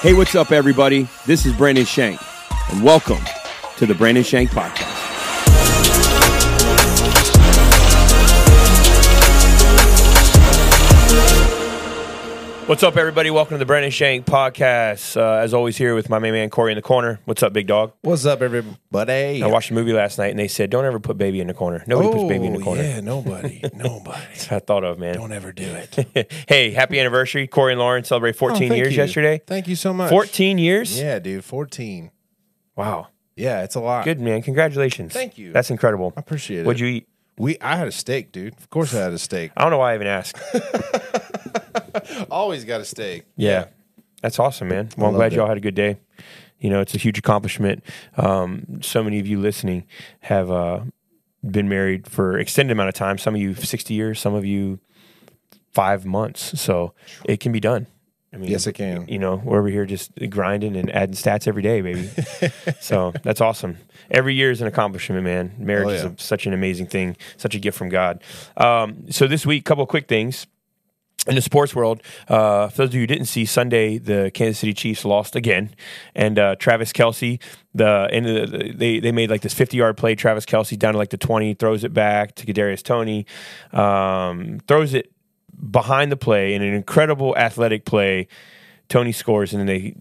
Hey, what's up, everybody? This is Brandon Shank, and welcome to the Brandon Shank Podcast. What's up, everybody? Welcome to the Brandon Shank Podcast. Uh, as always, here with my main man Corey in the corner. What's up, big dog? What's up, everybody? I watched a movie last night, and they said, "Don't ever put baby in the corner." Nobody puts baby in the corner. Oh, Yeah, nobody. Nobody. That's what I thought of, man. Don't ever do it. hey, happy anniversary, Corey and Lauren. Celebrate 14 Oh, thank years you. yesterday. Thank you so much. 14 years? Yeah, dude. 14. Wow. Yeah, it's a lot. Good, man. Congratulations. Thank you. That's incredible. I appreciate it. What'd you eat? We I had a steak, dude. Of course I had a steak. I don't know why I even asked. Always got a steak. Yeah. That's awesome, man. Well, I'm glad it. y'all had a good day. You know, it's a huge accomplishment. Um, so many of you listening have uh, been married for extended amount of time. Some of you 60 years, some of you five months. So it can be done. I mean, Yes, it can. You know, we're over here just grinding and adding stats every day, baby. so that's awesome. Every year is an accomplishment, man. Marriage Oh, is a, such an amazing thing, such a gift from God. Um, so this week, couple of quick things in the sports world, uh, for those of you who didn't see Sunday, the Kansas City Chiefs lost again, and uh, Travis Kelce, the and the, they they made like this fifty yard play. Travis Kelce down to like the twenty, throws it back to Kadarius Toney, um, throws it behind the play in an incredible athletic play. Toney scores, and then they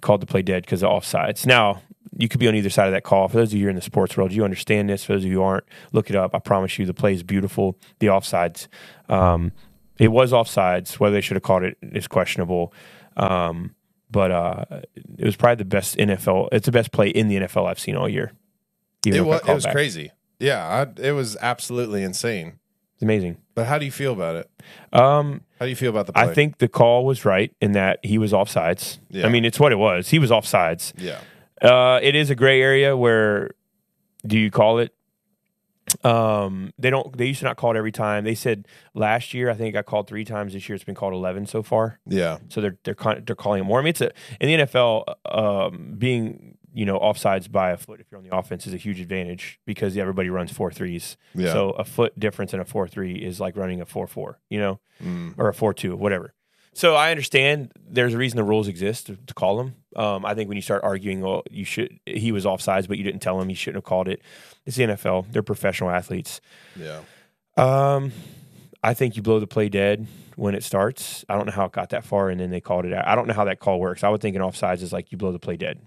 called the play dead because of offsides. Now. You could be on either side of that call. For those of you in the sports world, you understand this. For those of you who aren't, look it up. I promise you, the play is beautiful. The offsides, um, it was offsides. Whether they should have called it is questionable. Um, but uh, it was probably the best NFL. It's the best play in the NFL I've seen all year. It was it was back. crazy. Yeah, I, it was absolutely insane. It's amazing. But how do you feel about it? Um, How do you feel about the play? I think the call was right in that he was offsides. Yeah. I mean, it's what it was. He was offsides. Yeah. Uh, it is a gray area where do you call it? Um, they don't. They used to not call it every time. They said last year. I think it got called three times. This year it's been called eleven so far. Yeah. So they're they're they're calling it more. I mean, it's a in the NFL, um, being you know offsides by a foot if you're on the offense is a huge advantage because everybody runs four threes. Yeah. So a foot difference in a four three is like running a four four, you know, Mm. or a four two, whatever. So I understand there's a reason the rules exist to, to call them. Um, I think when you start arguing, well, you should he was offsides, but you didn't tell him he shouldn't have called it. It's the NFL; they're professional athletes. Yeah. Um, I think you blow the play dead when it starts. I don't know how it got that far, and then they called it out. I don't know how that call works. I would think an offsides is like you blow the play dead.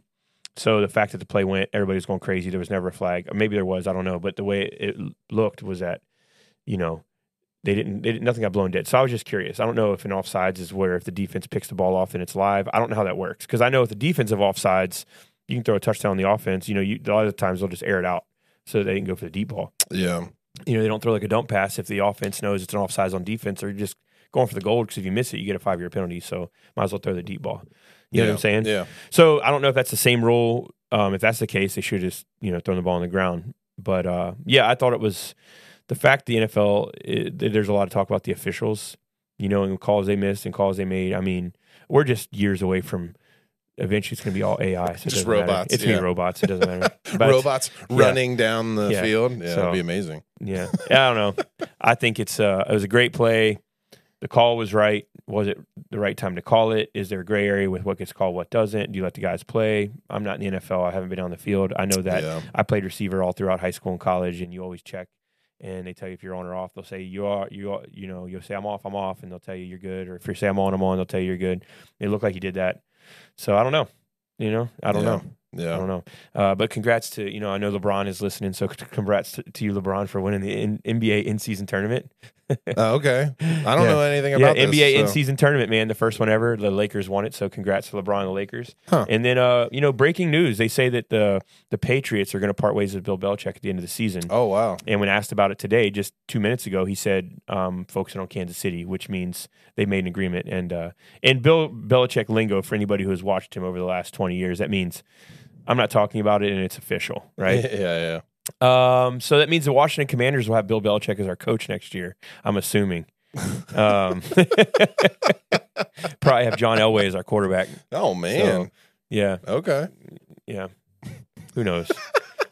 So the fact that the play went, everybody was going crazy. There was never a flag. Maybe there was. I don't know. But the way it looked was that, you know, they didn't. They didn't nothing got blown dead. So I was just curious. I don't know if an offsides is where if the defense picks the ball off and it's live. I don't know how that works because I know with the defensive offsides, you can throw a touchdown on the offense. You know, you, a lot of the times they'll just air it out so they can go for the deep ball Yeah. you know, they don't throw like a dump pass if the offense knows it's an offsides on defense, or you're just going for the gold because if you miss it, you get a five year penalty. So might as well throw the deep ball. You know what I'm saying? Yeah. So I don't know if that's the same rule. Um, if that's the case, they should just you know throw the ball on the ground. But uh, yeah, I thought it was the fact the NFL. It, there's a lot of talk about the officials, you know, and calls they missed and calls they made. I mean, we're just years away from. Eventually, it's going to be all AI. So Just doesn't matter. robots, It's going to yeah. be robots. It doesn't matter. But- Robots running down the Yeah. field. Yeah, So- that'd be amazing. Yeah, I don't know. I think it's uh, it was a great play. The call was right. Was it the right time to call it? Is there a gray area with what gets called, what doesn't? Do you let the guys play? I'm not in the NFL. I haven't been on the field. I know that Yeah. I played receiver all throughout high school and college, and you always check. And they tell you if you're on or off. They'll say you are, you are, you know, you'll say I'm off, I'm off, and they'll tell you you're good. Or if you say I'm on, I'm on, they'll tell you you're good. It looked like you did that. So I don't know. You know, I don't Yeah. know. Yeah, I don't know. Uh, but congrats to you know I know LeBron is listening, so congrats to, to you, LeBron, for winning the NBA in season tournament. Oh, okay. I don't Yeah. know anything Yeah, about this, NBA in so- season tournament, man, the first one ever. The Lakers won it, so congrats to LeBron and the Lakers. Huh. And then uh, you know, breaking news: they say that the the Patriots are going to part ways with Bill Belichick at the end of the season. Oh wow. And when asked about it today, just two minutes ago, he said um, focusing on Kansas City, which means they made an agreement. And uh, and Bill Belichick lingo for anybody who has watched him over the last twenty years, that means I'm not talking about it and it's official, right? yeah, yeah. Um, so that means the Washington Commanders will have Bill Belichick as our coach next year. I'm assuming. um, probably have John Elway as our quarterback. Oh man. So, yeah, okay. yeah. Who knows?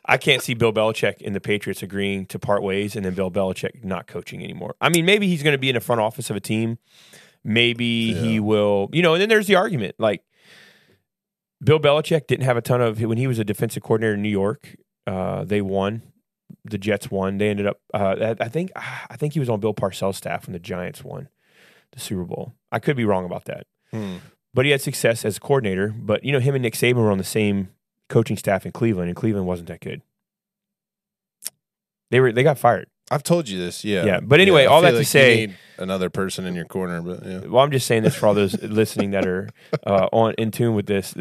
I can't see Bill Belichick and the Patriots agreeing to part ways and then Bill Belichick not coaching anymore. I mean, maybe he's going to be in the front office of a team. Maybe he will, you know, and then there's the argument like Bill Belichick didn't have a ton of when he was a defensive coordinator in New York. Uh, they won. The Jets won. They ended up. Uh, I think. I think he was on Bill Parcells' staff when the Giants won the Super Bowl. I could be wrong about that, Hmm. but he had success as a coordinator. But you know, him and Nick Saban were on the same coaching staff in Cleveland, and Cleveland wasn't that good. They were. They got fired. I've told you this. Yeah. Yeah, but anyway, I all that to like you say- need another person in your corner. But yeah. Well, I'm just saying this for all those listening that are uh, on in tune with this.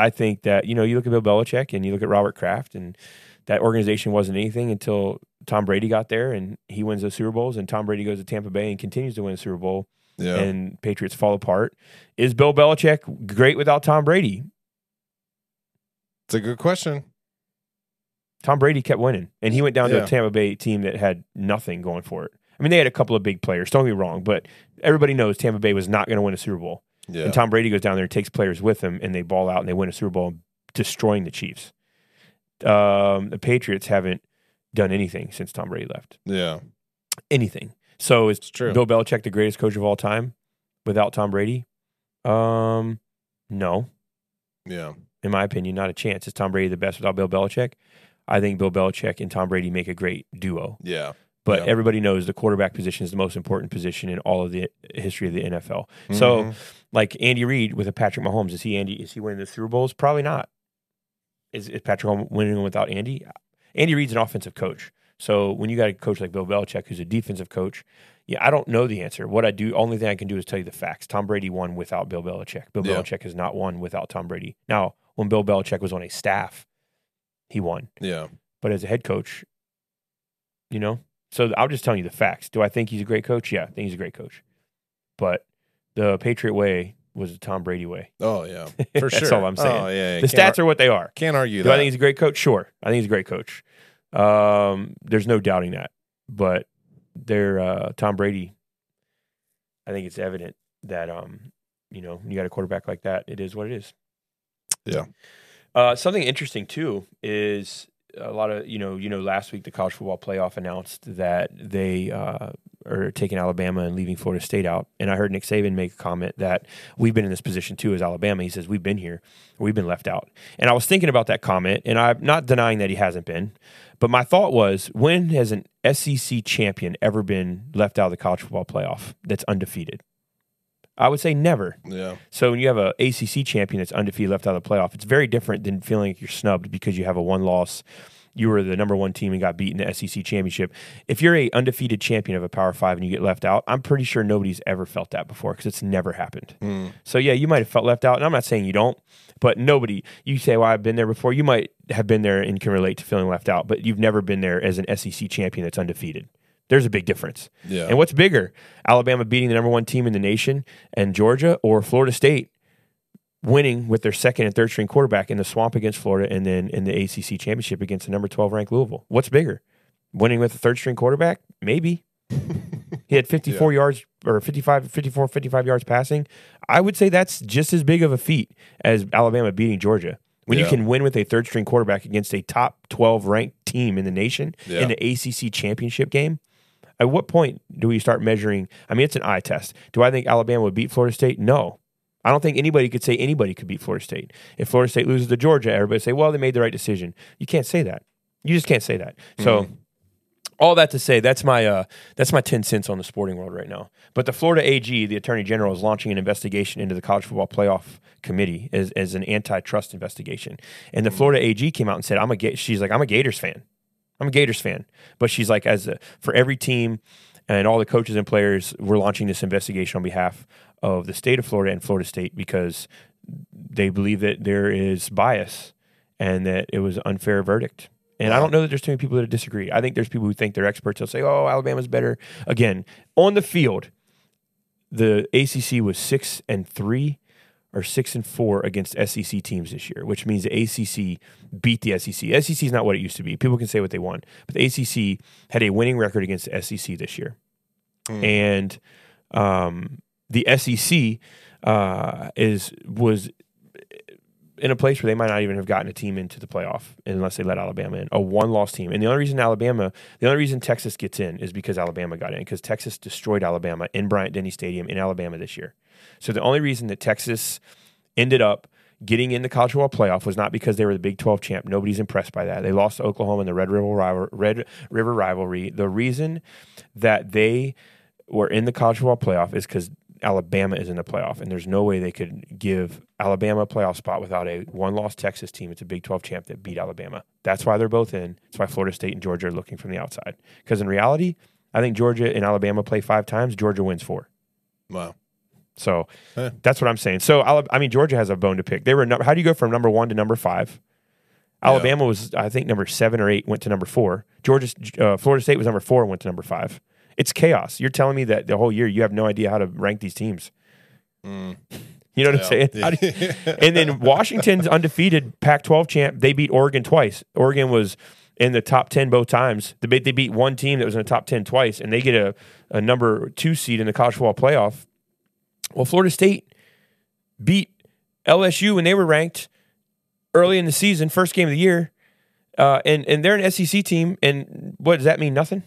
I think that you know you look at Bill Belichick and you look at Robert Kraft, and that organization wasn't anything until Tom Brady got there and he wins those Super Bowls, and Tom Brady goes to Tampa Bay and continues to win a Super Bowl, Yeah. and Patriots fall apart. Is Bill Belichick great without Tom Brady? it's a good question. Tom Brady kept winning, and he went down to a Tampa Bay team that had nothing going for it. I mean, they had a couple of big players. Don't get me wrong, but everybody knows Tampa Bay was not going to win a Super Bowl. Yeah. And Tom Brady goes down there and takes players with him, and they ball out and they win a Super Bowl, destroying the Chiefs. Um, the Patriots haven't done anything since Tom Brady left. yeah. Anything. So is It's true. Bill Belichick the greatest coach of all time without Tom Brady? Um, no, Yeah. in my opinion, not a chance. Is Tom Brady the best without Bill Belichick? I think Bill Belichick and Tom Brady make a great duo. Yeah. But Yeah. everybody knows the quarterback position is the most important position in all of the history of the NFL. So Mhm. Like Andy Reid with a Patrick Mahomes. Is he Andy? Is he winning the Super Bowls? Probably not. Is, is Patrick Mahomes winning without Andy? Andy Reid's an offensive coach. So when you got a coach like Bill Belichick, who's a defensive coach, yeah, I don't know the answer. What I do, only thing I can do is tell you the facts. Tom Brady won without Bill Belichick. Bill Yeah. Belichick has not won without Tom Brady. Now, when Bill Belichick was on a staff, he won. yeah. But as a head coach, you know, so I'm just telling you the facts. Do I think he's a great coach? Yeah, I think he's a great coach. But the Patriot way was the Tom Brady way. Oh yeah. For That's sure. all I'm saying. Oh yeah. The stats are what they are. Can't argue Do that. I think he's a great coach? Sure. I think he's a great coach. Um, there's no doubting that. But they're uh, Tom Brady. I think it's evident that um, you know, when you got a quarterback like that, it is what it is. Yeah. Uh, something interesting too is a lot of you know you know last week the college football playoff announced that they uh, are taking Alabama and leaving Florida State out, and I heard Nick Saban make a comment that we've been in this position too as Alabama. He says we've been here, we've been left out, and I was thinking about that comment, and I'm not denying that he hasn't been, but my thought was when has an SEC champion ever been left out of the college football playoff that's undefeated? I would say never. yeah. So when you have a ACC champion that's undefeated left out of the playoff, it's very different than feeling like you're snubbed because you have a one loss. You were the number one team and got beaten in the SEC championship. If you're a undefeated champion of a Power Five and you get left out, I'm pretty sure nobody's ever felt that before because it's never happened. Mm. So yeah, you might have felt left out, and I'm not saying you don't, but nobody. You say, "Well, I've been there before." You might have been there and can relate to feeling left out, but you've never been there as an SEC champion that's undefeated. There's a big difference. Yeah. And what's bigger, Alabama beating the number one team in the nation and Georgia, or Florida State winning with their second and third string quarterback in the swamp against Florida, and then in the ACC championship against the number twelve ranked Louisville? What's bigger, winning with a third string quarterback? Maybe. he had 54 yards or 55, 54, 55 yards passing. I would say that's just as big of a feat as Alabama beating Georgia. When you can win with a third string quarterback against a top 12 ranked team in the nation Yeah. in the ACC championship game, at what point do we start measuring? I mean, it's an eye test. Do I think Alabama would beat Florida State? No. I don't think anybody could say anybody could beat Florida State. If Florida State loses to Georgia, everybody say, well, they made the right decision. You can't say that. You just can't say that. So, all that to say, that's my uh, that's my ten cents on the sporting world right now. But the Florida AG, the Attorney General, is launching an investigation into the College Football Playoff Committee as, as an antitrust investigation. And the Florida AG came out and said, "I'm a she's like I'm a Gators fan. I'm a Gators fan." But she's like, as a, for every team and all the coaches and players, we're launching this investigation on behalf of the state of Florida and Florida State because they believe that there is bias and that it was unfair verdict. And I don't know that there's too many people that disagree. I think there's people who think they're experts. They'll say, "Oh, Alabama's better." Again, on the field, the ACC was six and three or six and four against SEC teams this year, which means the ACC beat the SEC. SEC is not what it used to be. People can say what they want, but the ACC had a winning record against the SEC this year, and um, the SEC uh, is was in a place where they might not even have gotten a team into the playoff unless they let Alabama in. A one loss team. And the only reason Alabama, the only reason Texas gets in is because Alabama got in, because Texas destroyed Alabama in Bryant Denny Stadium in Alabama this year. So the only reason that Texas ended up getting in the college football playoff was not because they were the Big 12 champ. Nobody's impressed by that. They lost to Oklahoma in the Red River, rival, Red River rivalry. The reason that they were in the college football playoff is because Alabama is in the playoff, and there's no way they could give Alabama a playoff spot without a one loss Texas team. It's a Big 12 champ that beat Alabama. That's why they're both in. That's why Florida State and Georgia are looking from the outside. Because in reality, I think Georgia and Alabama play five times. Georgia wins four. Wow. So Huh. that's what I'm saying. So I mean, Georgia has a bone to pick. They were num- how do you go from number one to number five? Yeah. Alabama was I think number seven or eight went to number four. Georgia, uh, Florida State was number four and went to number five. It's chaos. You're telling me that the whole year you have no idea how to rank these teams. Mm. You know what Yeah. I'm saying? You- and then Washington's undefeated Pac-12 champ. They beat Oregon twice. Oregon was in the top 10 both times. They beat, they beat one team that was in the top 10 twice, and they get a, a number two seed in the college football playoff. Well, Florida State beat LSU when they were ranked early in the season, first game of the year. Uh, and, and they're an SEC team. And what does that mean? Nothing?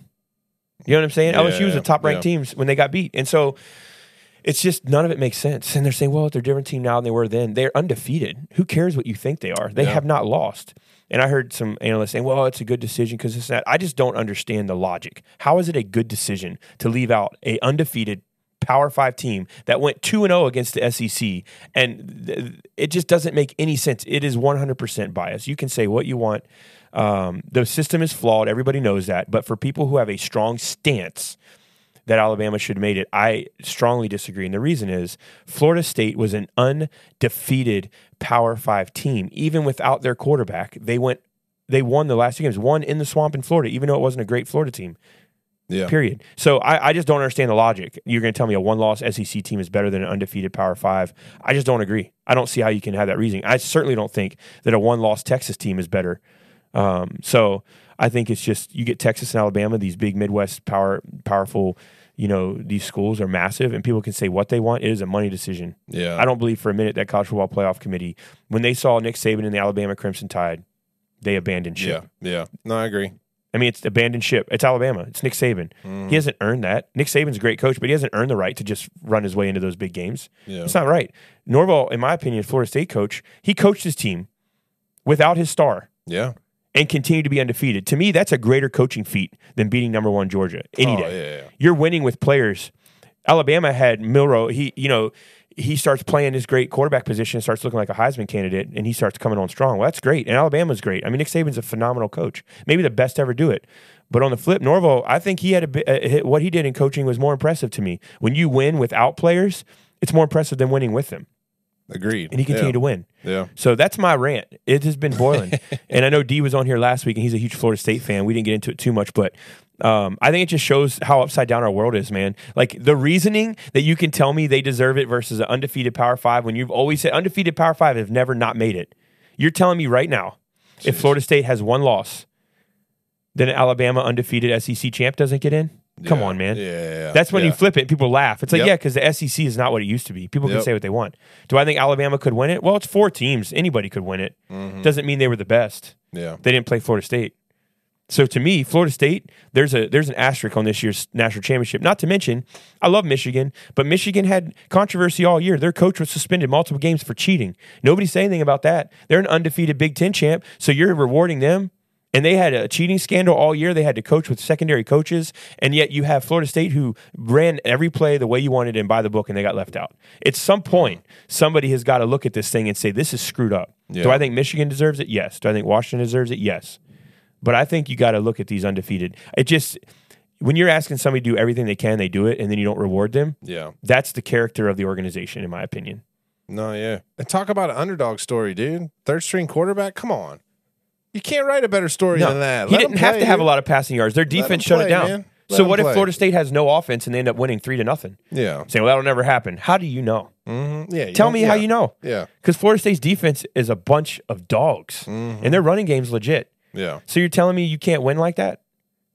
You know what I'm saying? Yeah, LSU was a top ranked yeah. team when they got beat. And so it's just none of it makes sense. And they're saying, well, they're a different team now than they were then. They're undefeated. Who cares what you think they are? They Yeah. have not lost. And I heard some analysts saying, well, it's a good decision because it's that. I just don't understand the logic. How is it a good decision to leave out a undefeated Power Five team that went 2 and 0 against the SEC? And th- it just doesn't make any sense. It is 100% bias. You can say what you want. Um, the system is flawed. Everybody knows that. But for people who have a strong stance, that Alabama should have made it. I strongly disagree. And the reason is Florida State was an undefeated Power Five team. Even without their quarterback, they went they won the last two games, one in the swamp in Florida, even though it wasn't a great Florida team. Yeah. Period. So I, I just don't understand the logic. You're going to tell me a one loss SEC team is better than an undefeated Power Five. I just don't agree. I don't see how you can have that reasoning. I certainly don't think that a one loss Texas team is better. Um, so I think it's just you get Texas and Alabama, these big Midwest power powerful. You know these schools are massive, and people can say what they want. It is a money decision. Yeah. I don't believe for a minute that college football playoff committee, when they saw Nick Saban and the Alabama Crimson Tide, they abandoned ship. Yeah. Yeah. No, I agree. I mean, it's abandoned ship. It's Alabama. It's Nick Saban. Mm. He hasn't earned that. Nick Saban's a great coach, but he hasn't earned the right to just run his way into those big games. Yeah. It's not right. Norvell, in my opinion, Florida State coach, he coached his team without his star Yeah. and continued to be undefeated. To me, that's a greater coaching feat than beating number one Georgia any Oh, day. yeah, yeah. You're winning with players. Alabama had Milroe. He, you know, he starts playing his great quarterback position, starts looking like a Heisman candidate, and he starts coming on strong. Well, that's great. And Alabama's great. I mean, Nick Saban's a phenomenal coach, maybe the best ever to ever do it. But on the flip, Norvell, I think he had a bit, uh, what he did in coaching was more impressive to me. When you win without players, it's more impressive than winning with them. Agreed. And he continued yeah. to win. Yeah. So that's my rant. It has been boiling. and I know D was on here last week and he's a huge Florida State fan. We didn't get into it too much, but um, I think it just shows how upside down our world is, man. Like the reasoning that you can tell me they deserve it versus an undefeated Power Five when you've always said undefeated Power Five have never not made it. You're telling me right now, if Florida State has one loss, then an Alabama undefeated SEC champ doesn't get in? Come Yeah. on, man. Yeah. yeah. That's when you flip it and people laugh. It's like, Yep. yeah, because the SEC is not what it used to be. People can say what they want. Do I think Alabama could win it? Well, it's four teams. Anybody could win it. Mhm. Doesn't mean they were the best. Yeah. They didn't play Florida State. So to me, Florida State, there's a there's an asterisk on this year's national championship. Not to mention, I love Michigan, but Michigan had controversy all year. Their coach was suspended multiple games for cheating. Nobody say anything about that. They're an undefeated Big Ten champ, so you're rewarding them. And they had a cheating scandal all year. They had to coach with secondary coaches, and yet you have Florida State who ran every play the way you wanted and by the book, and they got left out. At some point, somebody has got to look at this thing and say, "This is screwed up." Do I think Michigan deserves it? Yes. Do I think Washington deserves it? Yes. But I think you got to look at these undefeated. It just when you're asking somebody to do everything they can, they do it, and then you don't reward them. Yeah. That's the character of the organization, in my opinion. No, yeah. And talk about an underdog story, dude. Third string quarterback. Come on. You can't write a better story No, than that. he Let didn't have play, to have a lot of passing yards. Their defense shut play, it down. So what if. Florida State has no offense and they end up winning three to nothing? Yeah. Saying, well, that'll never happen. How do you know? hmm Yeah. Tell me how you know. Yeah. Because Florida State's defense is a bunch of dogs, Mhm. and their running game's legit. Yeah. So you're telling me you can't win like that?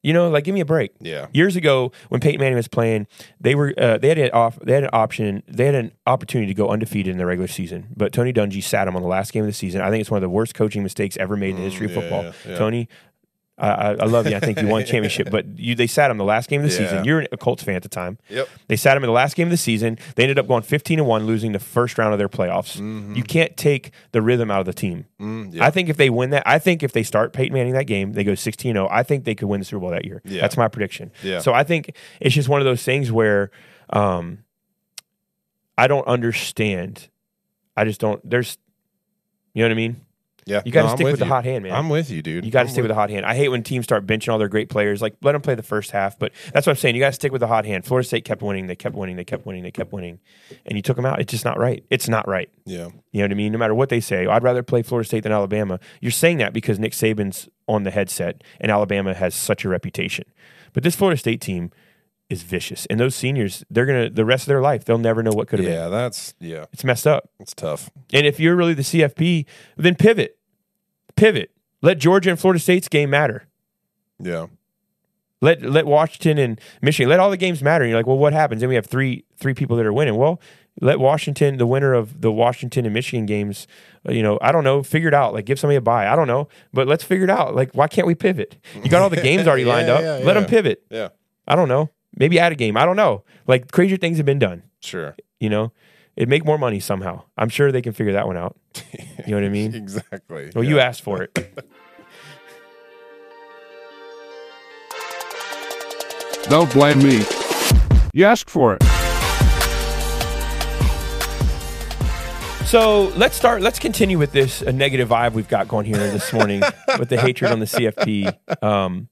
You know, like give me a break. Yeah. Years ago, when Peyton Manning was playing, they were uh, they had an off they had an option they had an opportunity to go undefeated in the regular season, but Tony Dungy sat him on the last game of the season. I think it's one of the worst coaching mistakes ever made in the history of Mm, yeah, football. yeah, yeah. Tony, I, I, love you. I think you won championship, but you they sat him the last game of the Yeah. season. You're a Colts fan at the time. Yep. They sat him in the last game of the season. They ended up going 15 and one, losing the first round of their playoffs. You can't take the rhythm out of the team. Mm, yeah. I think if they win that, I think if they start Peyton Manning that game, they go 16 0. I think they could win the Super Bowl that year. Yeah. That's my prediction. Yeah. So I think it's just one of those things where um, I don't understand. I just don't. There's, you know what I mean? Yeah. You got to No, stick with, the hot hand, man. I'm with you, dude. You got to stick with the hot hand. I hate when teams start benching all their great players. Like, let them play the first half. But that's what I'm saying. You got to stick with the hot hand. Florida State kept winning. They kept winning. They kept winning. They kept winning. And you took them out. It's just not right. It's not right. Yeah. You know what I mean? No matter what they say, oh, I'd rather play Florida State than Alabama. You're saying that because Nick Saban's on the headset and Alabama has such a reputation. But this Florida State team is vicious. And those seniors, they're going to, the rest of their life, they'll never know what could have been. Yeah, that's yeah. It's messed up. It's tough. And if you're really the CFP, then pivot. Pivot. Let Georgia and Florida State's game matter. Yeah. Let let Washington and Michigan let all the games matter. And you're like, well, what happens? And we have three three people that are winning. Well, let Washington, the winner of the Washington and Michigan games, uh, you know, I don't know, figure it out. Like, give somebody a buy. I don't know, but let's figure it out. Like, why can't we pivot? You got all the games already Yeah, lined up. yeah, Let yeah. them pivot. Yeah. I don't know. Maybe add a game. I don't know. Like crazier things have been done. Sure. You know, it'd make more money somehow. I'm sure they can figure that one out. You know what I mean? Exactly. Well, yeah. you asked for it. Don't blame me. You asked for it. So let's start. Let's continue with this a negative vibe we've got going here this morning with the hatred on the CFP. Um,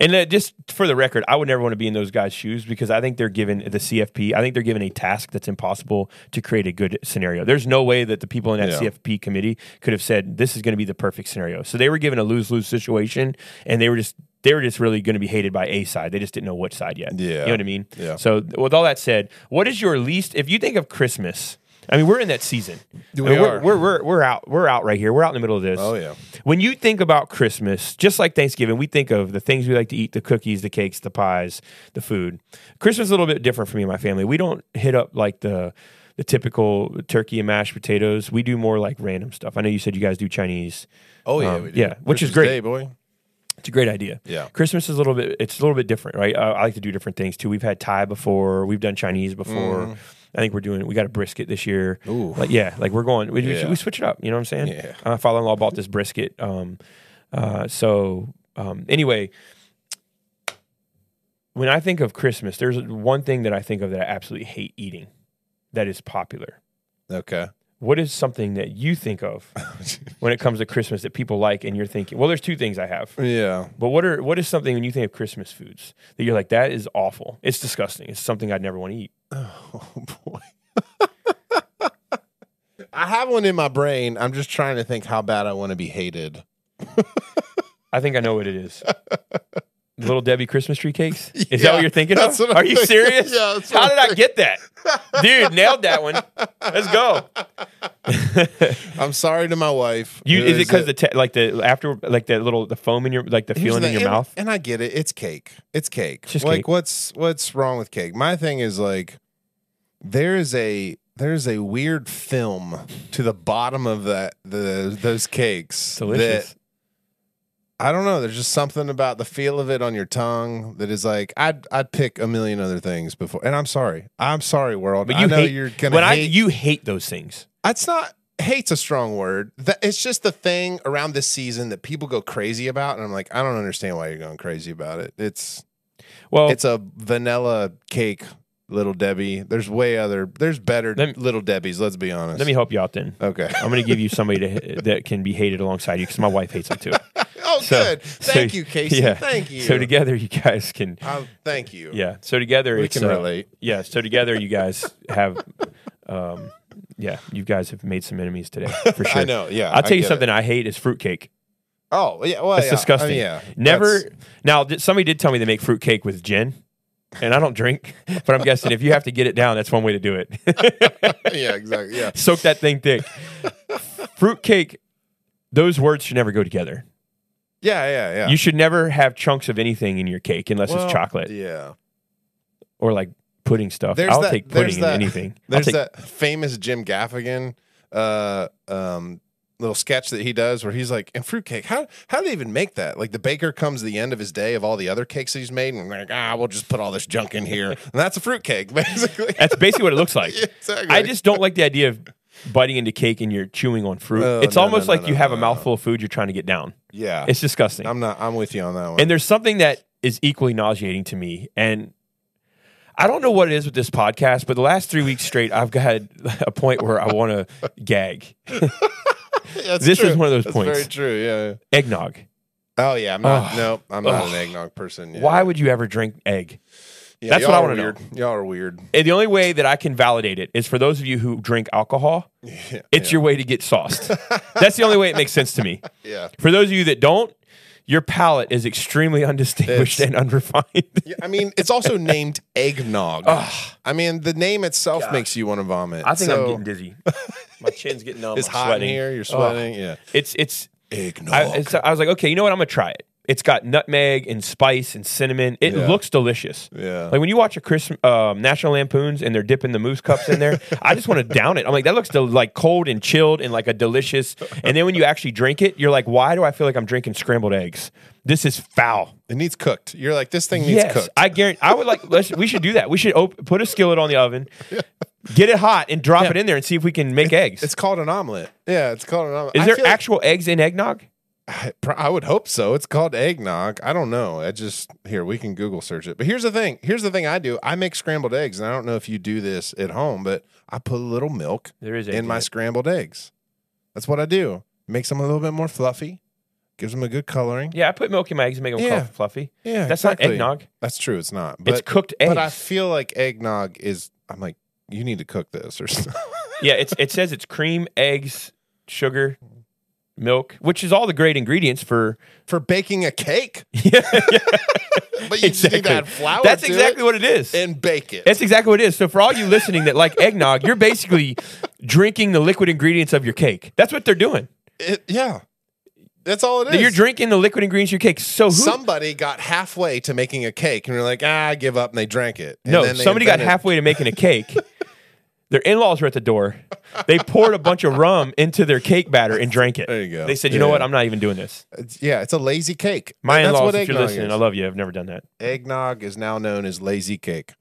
and uh, just for the record, I would never want to be in those guys' shoes because I think they're given the CFP. I think they're given a task that's impossible to create a good scenario. There's no way that the people in that Yeah. CFP committee could have said this is going to be the perfect scenario. So they were given a lose lose situation, and they were just they were just really going to be hated by a side. They just didn't know which side yet. Yeah. you know what I mean. Yeah. So with all that said, what is your least? If you think of Christmas. I mean, we're in that season. We I mean, are. We're, we're we're we're out. We're out right here. We're out in the middle of this. Oh yeah. When you think about Christmas, just like Thanksgiving, we think of the things we like to eat: the cookies, the cakes, the pies, the food. Christmas is a little bit different for me and my family. We don't hit up like the the typical turkey and mashed potatoes. We do more like random stuff. I know you said you guys do Chinese. Oh yeah. Um, we do. yeah, which is great. Day, boy. It's a great idea. Yeah. Christmas is a little bit. It's a little bit different, right? Uh, I like to do different things too. We've had Thai before. We've done Chinese before. I think we're doing. We got a brisket this year. Ooh. Like yeah, like we're going. We, we- Yeah. we switch it up. You know what I'm saying? Yeah. My father-in-law bought this brisket. Um, uh, so um, anyway, when I think of Christmas, there's one thing that I think of that I absolutely hate eating. That is popular. Okay. What is something that you think of when it comes to Christmas that people like, and you're thinking? Well, there's two things I have. Yeah. But what are what is something when you think of Christmas foods that you're like that is awful? It's disgusting. It's something I'd never want to eat. Oh boy. I have one in my brain. I'm just trying to think how bad I want to be hated. I think I know what it is. Little Debbie Christmas tree cakes. Is that what you're thinking of? Are I'm you thinking. serious? Yeah, How did I get that? Dude, nailed that one. Let's go. I'm sorry to my wife. You who is it because the te- like the after like the little the foam in your like the feeling the- in your and, mouth? And I get it. It's cake. It's cake. just like cake. what's what's wrong with cake? My thing is like there is a there's a weird film to the bottom of that the those cakes. Delicious. That I don't know. There's just something about the feel of it on your tongue that is like I'd I'd pick a million other things before. And I'm sorry. I'm sorry, world. But you I know hate you're gonna when I you hate those things. it's not hate's a strong word. That it's just the thing around this season that people go crazy about, and I'm like, I don't understand why you're going crazy about it. It's Well, it's a vanilla cake, little Debbie. There's way other. There's better me- little Debbie's. Let's be honest. let me help you out then. Okay. I'm going to give you somebody to, that can be hated alongside you because my wife hates them too. oh, So- good. so- Thank you, Casey. Yeah. Thank you. So together, you guys can. Um, thank you. Yeah. So together, We can uh, relate. Yeah. So together, you guys have. Um, yeah, you guys have made some enemies today for sure. I know. Yeah. I'll tell I you something it. I hate is fruitcake. Oh, yeah. Well, It's yeah. disgusting. I mean, yeah. Never. That's- Now, somebody did tell me they make fruitcake with gin, and I don't drink, but I'm guessing if you have to get it down, that's one way to do it. yeah. Exactly. Yeah. Soak that thing thick. fruitcake. Those words should never go together. Yeah. Yeah. Yeah. You should never have chunks of anything in your cake unless Well, it's chocolate Yeah. or like pudding stuff. There's I'll that- take pudding in that- anything. There's take, that famous Jim Gaffigan uh, um, little sketch that he does where he's like, and fruitcake, how how do they even make that? Like the baker comes to the end of his day of all the other cakes that he's made, and they're like, ah, we'll just put all this junk in here, and that's a fruitcake, basically. That's basically what it looks like. exactly. I just don't like the idea of biting into cake and you're chewing on fruit. Oh, it's no, almost no, no, like you have a mouthful of food you're trying to get down. yeah, It's disgusting. I'm not. I'm with you on that one. And there's something that is equally nauseating to me. And I don't know what it is with this podcast, but the last three weeks straight, I've got a point where I want to gag. This is one of those That's points. Very true. Yeah. Eggnog. Oh yeah. I'm not. Ugh. no, I'm not Ugh. an eggnog person. Yeah. Why would you ever drink egg? Yeah, That's what I wanna know. weird. Y'all are weird. And the only way that I can validate it is for those of you who drink alcohol, Yeah. it's your way to get sauced. That's the only way it makes sense to me. Yeah. For those of you that don't, your palate is extremely undistinguished It's- and unrefined. Yeah, I mean, it's also named eggnog. I mean, the name itself makes you want to vomit. I think I'm getting dizzy. My chin's getting numb. It's I'm hot sweating. in here. You're Ugh. sweating. Yeah. It's it's. Eggnog. I, it's, I was like, okay, you know what? I'm gonna try it. It's got nutmeg and spice and cinnamon. It Yeah. looks delicious. Yeah. Like when you watch a Chris um, National Lampoons and they're dipping the moose cups in there, I just want to down it. I'm like, that looks del- like cold and chilled and like a delicious. And then when you actually drink it, you're like, why do I feel like I'm drinking scrambled eggs? This is foul. it needs cooked. You're like, this thing needs Yes, cooked. I guarantee. I would like. Let's. We should do that. We should op- put a skillet on the oven, get it hot, and drop it in there and see if we can make eggs. It's called an omelet. Yeah, it's called an omelet. Is I there feel like- actual eggs in eggnog? I, I would hope so. It's called eggnog. I don't know. I just here we can Google search it. But here's the thing. Here's the thing I do. I make scrambled eggs, and I don't know if you do this at home, but I put a little milk There is in my it. scrambled eggs. That's what I do. Makes them a little bit more fluffy. Gives them a good coloring. Yeah, I put milk in my eggs and make them Yeah. fluffy. Yeah, That's exactly. not eggnog. That's true. It's not. But, it's cooked eggs. But I feel like eggnog is. I'm like, you need to cook this or something. yeah, it's it says it's cream, eggs, sugar, milk, which is all the great ingredients for. for baking a cake. Yeah, But you just need to add flour. That's exactly it what it is. and bake it. That's exactly what it is. So for all you listening that like eggnog, you're basically drinking the liquid ingredients of your cake. That's what they're doing. It- yeah, that's all it is. You're drinking the liquid ingredients of your cake. So who? Somebody got halfway to making a cake, and you're like, ah, I give up, and they drank it. And no, then they somebody got halfway to making a cake. Their in-laws were at the door. They poured a bunch of rum into their cake batter and drank it. There you go. They said, "You know Yeah. what? I'm not even doing this." It's- yeah, it's a lazy cake. My That's in-laws, what if you're eggnog listening, is. I love you. I've never done that. Eggnog is now known as lazy cake.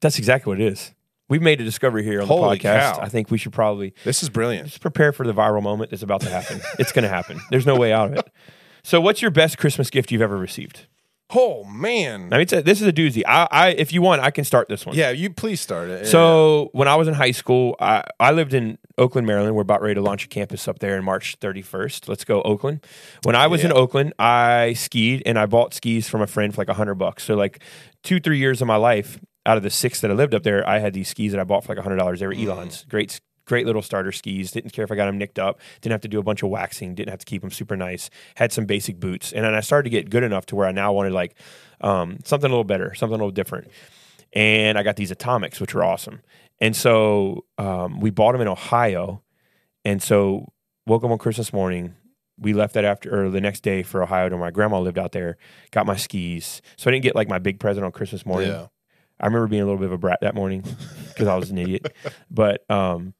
That's exactly what it is. We've made a discovery here on Holy the podcast. cow. I think we should probably This is brilliant. just prepare for the viral moment that's about to happen. it's going to happen. There's no way out of it. So, what's your best Christmas gift you've ever received? Oh man. I mean, a, this is a doozy. I, I, if you want, I can start this one. Yeah, you please start it. So when I was in high school, I, I lived in Oakland, Maryland. We're about ready to launch a campus up there in March 31st. Let's go Oakland. When I was in Oakland, I skied and I bought skis from a friend for like a hundred bucks. So like two, three years of my life out of the six that I lived up there, I had these skis that I bought for like a hundred dollars. They were Mm. Elan's. Great, great little starter skis. Didn't care if I got them nicked up. Didn't have to do a bunch of waxing. Didn't have to keep them super nice. Had some basic boots. And then I started to get good enough to where I now wanted like um, something a little better, something a little different and I got these atomics, which were awesome. And so um, we bought them in Ohio, and so woke up on Christmas morning. We left that after or the next day for Ohio to my grandma lived out there. Got my skis, so I didn't get like my big present on Christmas morning. Yeah. I remember being a little bit of a brat that morning because I was an idiot. But um,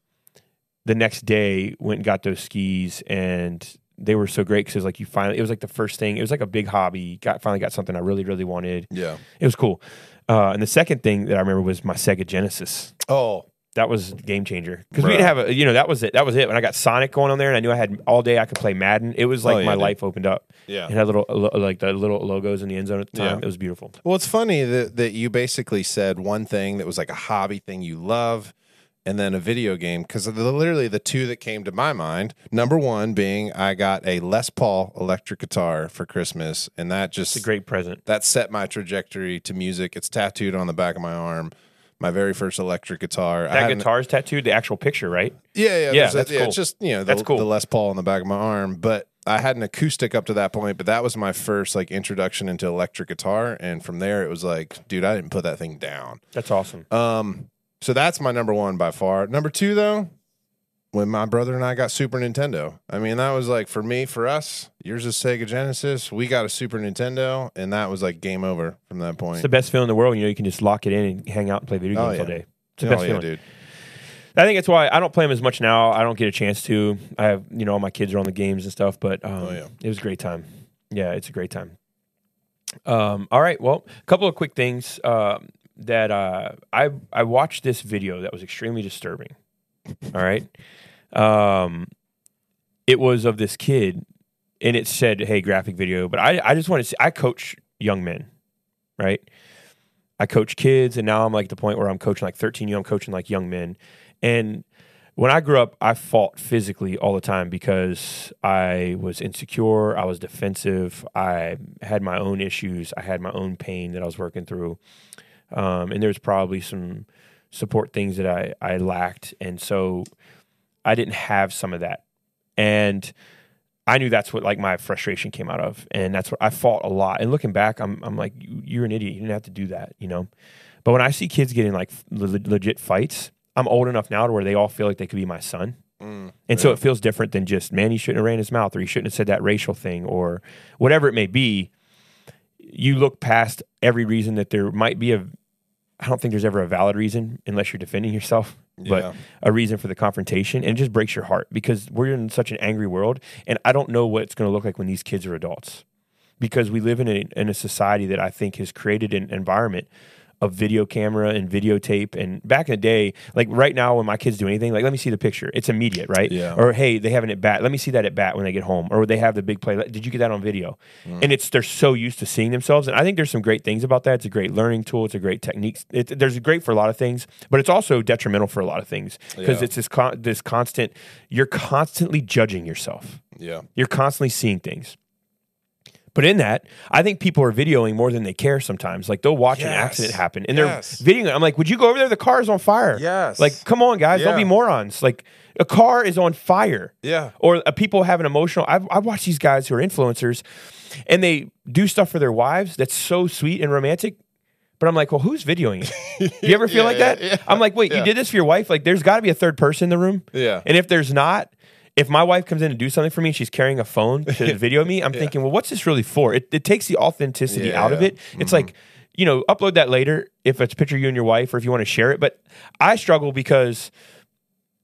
the next day, went and got those skis, and they were so great because it was like you finally. It was like the first thing. It was like a big hobby. Got finally got something I really really wanted. Yeah. It was cool. Uh, and the second thing that I remember was my Sega Genesis. Oh, That was game changer because we didn't have a, you know, that was it. That was it. When I got Sonic going on there, and I knew I had all day I could play Madden. It was like Oh, yeah, my dude. life opened up. yeah. It had little like the little logos in the end zone at the time. Yeah. It was beautiful. Well, it's funny that, that you basically said one thing that was like a hobby thing you love, and then a video game. Because literally the two that came to my mind. Number one being I got a Les Paul electric guitar for Christmas, and that just It's a great present. that set my trajectory to music. It's tattooed on the back of my arm. My very first electric guitar. That hadn't- guitar's tattooed. The actual picture, right? Yeah, yeah, Yeah, there's a- that's yeah. cool. It's just you know the, That's cool. the Les Paul on the back of my arm, but I had an acoustic up to that point. But that was my first like introduction into electric guitar, and from there it was like, dude, I didn't put that thing down. That's awesome. Um, so that's my number one by far. Number two though, when my brother and I got Super Nintendo. I mean, that was like for me, for us. Yours is Sega Genesis. We got a Super Nintendo, and that was like game over from that point. It's the best feeling in the world. You know, you can just lock it in and hang out and play video Oh, games all day. It's the oh best yeah, feeling. dude. I think that's why I don't play them as much now. I don't get a chance to. I have, you know, all my kids are on the games and stuff, but um, Oh, yeah. it was a great time. Yeah, it's a great time. Um, all right, well, a couple of quick things um that uh, I I watched this video that was extremely disturbing. All right, um, it was of this kid, and it said, "Hey, graphic video," but I I just want to see. I coach young men, right? I coach kids, and now I'm like the point where I'm coaching like 13 young, I'm coaching like young men. And when I grew up, I fought physically all the time because I was insecure, I was defensive, I had my own issues, I had my own pain that I was working through, um, and there's probably some support things that I I lacked, and so I didn't have some of that, and I knew that's what like my frustration came out of, and that's what I fought a lot. And looking back, I'm I'm like, "You- you're an idiot. You didn't have to do that, you know. But when I see kids getting like le- legit fights, I'm old enough now to where they all feel like they could be my son, Mm, and so it feels different than just man, he shouldn't have ran his mouth, or he shouldn't have said that racial thing, or whatever it may be. You look past every reason that there might be a. I don't think there's ever a valid reason unless you're defending yourself but Yeah. a reason for the confrontation and it just breaks your heart because we're in such an angry world and i don't know what it's going to look like when these kids are adults because we live in a, in a society that i think has created an environment of video camera and videotape. And back in the day like right now when my kids do anything like let me see the picture. It's immediate right? Yeah. or hey they have an at bat. Let me see that at bat when they get home. Or they have the big play. Did you get that on video? Mm. And it's they're so used to seeing themselves. And i think there's some great things about that. It's a great learning tool. It's a great technique it, there's great for a lot of things but it's also detrimental for a lot of things because Yeah. it's this con- this constant you're constantly judging yourself. Yeah. you're constantly seeing things but in that, I think people are videoing more than they care sometimes. Like they'll watch an accident happen and Yes. they're videoing it. I'm like, would you go over there? The car is on fire. Yes. Like, come on, guys. Don't be morons. Like, a car is on fire. Yeah. Or uh, people have an emotional. I've, I've watched these guys who are influencers and they do stuff for their wives that's so sweet and romantic. But I'm like, well, who's videoing it? You ever feel Yeah, like yeah, that? yeah. I'm like, wait, Yeah. you did this for your wife? Like, there's got to be a third person in the room. Yeah. And if there's not, if my wife comes in to do something for me and she's carrying a phone to video me, I'm thinking, well, what's this really for? It, it takes the authenticity Yeah, out of it. It's like, mm-hmm. you know, upload that later if it's a picture of you and your wife or if you want to share it. But I struggle because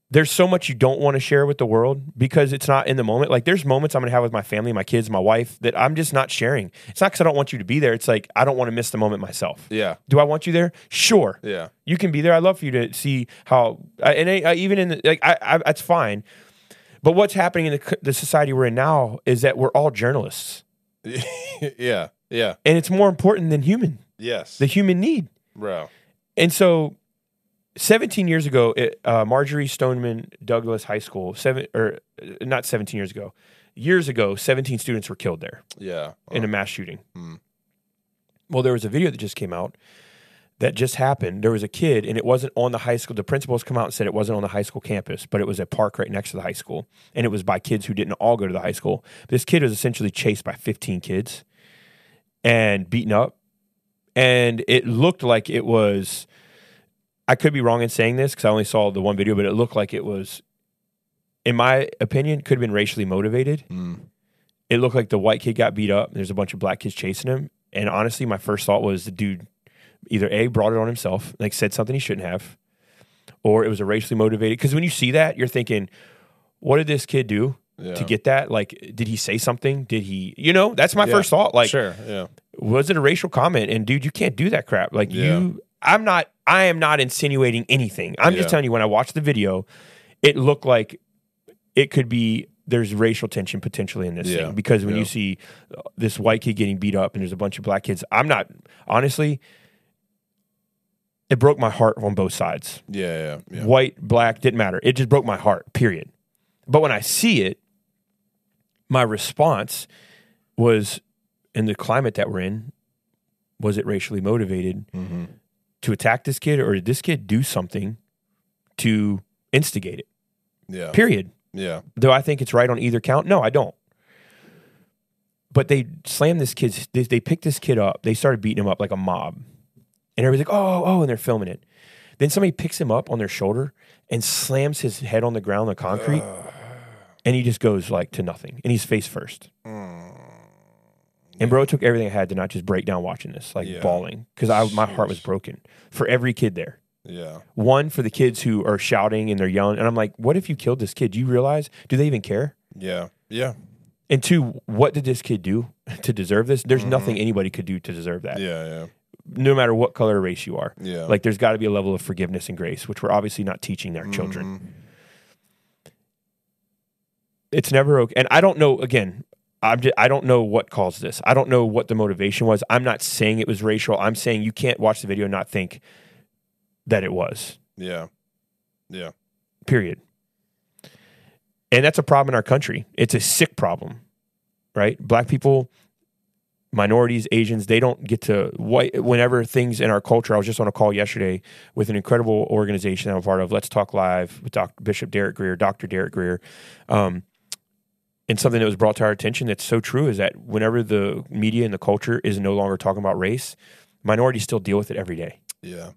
there's so much you don't want to share with the world because it's not in the moment. Like there's moments I'm going to have with my family, my kids, my wife that I'm just not sharing. It's not because I don't want you to be there. It's like I don't want to miss the moment myself. Yeah. Do I want you there? Sure. Yeah. You can be there. I love for you to see how, and I, I, even in the, like, I, I, that's fine. But what's happening in the, the society we're in now is that we're all journalists, yeah. Yeah. and it's more important than human, Yes. the human need. Bro. And so, 17 years ago, it, uh, Marjory Stoneman Douglas High School, seven or uh, not 17 years ago, years ago, 17 students were killed there Yeah. in a mass shooting. Hmm. Well, there was a video that just came out that just happened. There was a kid, and it wasn't on the high school. The principals come out and said it wasn't on the high school campus, but it was a park right next to the high school, and it was by kids who didn't all go to the high school. This kid was essentially chased by 15 kids and beaten up, and it looked like it was. I could be wrong in saying this because I only saw the one video, but it looked like it was, in my opinion, could have been racially motivated Mm. it looked like the white kid got beat up. There's a bunch of black kids chasing him. And honestly, my first thought was the dude either A, brought it on himself, like said something he shouldn't have, or it was a racially motivated. Because when you see that, you're thinking, what did this kid do Yeah. to get that? Like, did he say something? Did he, you know, that's my Yeah. first thought. Like, sure. Yeah. was it a racial comment? And dude, you can't do that crap. Like, Yeah. you, I'm not, I am not insinuating anything. I'm just telling you, when I watched the video, it looked like it could be there's racial tension potentially in this Yeah. thing because when Yeah. you see this white kid getting beat up and there's a bunch of black kids, I'm not honestly. It broke my heart on both sides. Yeah. Yeah. Yeah. White, black, didn't matter. It just broke my heart. Period. But when I see it, my response was in the climate that we're in. Was it racially motivated Mm-hmm. to attack this kid, or did this kid do something to instigate it? Yeah. Period. Yeah. Do I think it's right on either count? No, I don't. But they slammed this kid's. They, they picked this kid up. They started beating him up like a mob, and everybody's like, "Oh, oh!" and they're filming it. Then somebody picks him up on their shoulder and slams his head on the ground, the concrete, and he just goes like to nothing, and he's face first. And bro, it took everything I had to not just break down watching this, like Yeah. bawling, because I my heart was broken for every kid there. Yeah. One for the kids who are shouting and they're yelling, and I'm like, what if you killed this kid? Do you realize? Do they even care? Yeah. Yeah. And two, what did this kid do to deserve this? There's mm-hmm. nothing anybody could do to deserve that. Yeah. Yeah. No matter what color or race you are. Yeah. Like there's got to be a level of forgiveness and grace, which we're obviously not teaching our children. Mm-hmm. It's never okay. And I don't know. Again, I'm just, I don't know what caused this. I don't know what the motivation was. I'm not saying it was racial. I'm saying you can't watch the video and not think that it was. Yeah. Yeah. Period. And that's a problem in our country. It's a sick problem, right? Black people, minorities, Asians, they don't get to white whenever things in our culture. I was just on a call yesterday with an incredible organization I'm part of, Let's Talk Live with Dr. Bishop Derek Grier, Dr. Derek Grier. Um, and something that was brought to our attention that's so true is that whenever the media and the culture is no longer talking about race, minorities still deal with it every day. Yeah.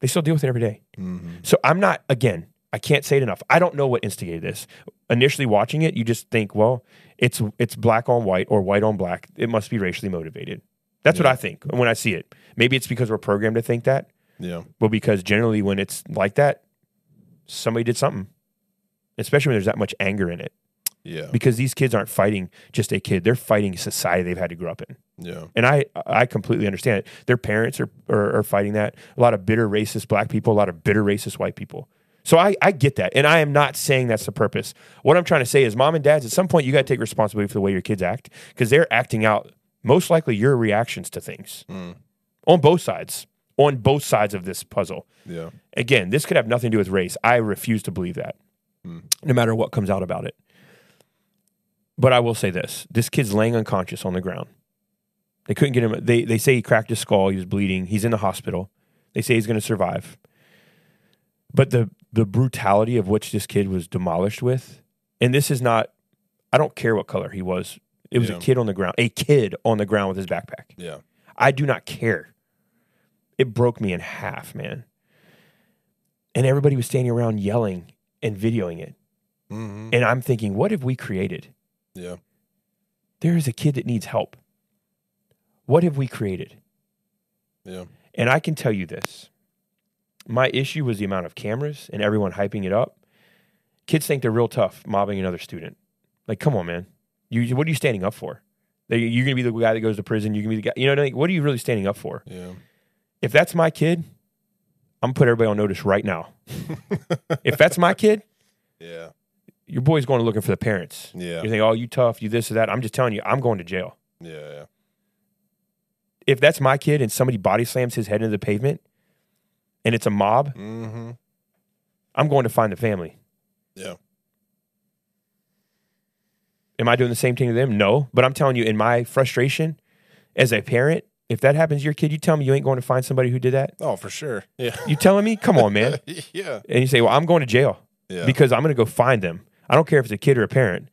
They still deal with it every day. Mm-hmm. So I'm not again. I can't say it enough. I don't know what instigated this. Initially watching it, you just think, well, it's it's black on white or white on black. It must be racially motivated. That's what I think when I see it. Maybe it's because we're programmed to think that, Yeah. but because generally when it's like that, somebody did something. Especially when there's that much anger in it. Yeah. Because these kids aren't fighting just a kid; they're fighting society they've had to grow up in. Yeah. And I I completely understand it. Their parents are, are are fighting that. A lot of bitter racist black people, a lot of bitter racist white people. So I, I get that. And I am not saying that's the purpose. What I'm trying to say is mom and dads, at some point you gotta take responsibility for the way your kids act because they're acting out most likely your reactions to things. Mm. On both sides. On both sides of this puzzle. Yeah. Again, this could have nothing to do with race. I refuse to believe that. Mm. No matter what comes out about it. But I will say this. This kid's laying unconscious on the ground. They couldn't get him. They they say he cracked his skull. He was bleeding. He's in the hospital. They say he's going to survive. But the the brutality of which this kid was demolished with, and this is not. I don't care what color he was. It was Yeah. a kid on the ground. A kid on the ground with his backpack. Yeah. I do not care. It broke me in half, man. And everybody was standing around yelling and videoing it. Mm-hmm. And I'm thinking, what have we created? Yeah. There is a kid that needs help. What have we created? Yeah. And I can tell you this my issue was the amount of cameras and everyone hyping it up. Kids think they're real tough mobbing another student. Like, come on, man. You, what are you standing up for? You- You're going to be the guy that goes to prison. You're going to be the guy. You know what I mean? What are you really standing up for? Yeah. If that's my kid, I'm going to put everybody on notice right now. if that's my kid, Yeah. your boy's going to looking for the parents. Yeah. You think, oh, you tough, you this or that. I'm just telling you, I'm going to jail. Yeah. Yeah. If that's my kid and somebody body slams his head into the pavement and it's a mob, Mm-hmm. I'm going to find the family. Yeah. Am I doing the same thing to them? No. But I'm telling you, in my frustration as a parent, if that happens to your kid, you tell me you ain't going to find somebody who did that. Oh, for sure. Yeah. You telling me? Come on, man. yeah. And you say, well, I'm going to jail Yeah. because I'm going to go find them. I don't care if it's a kid or a parent.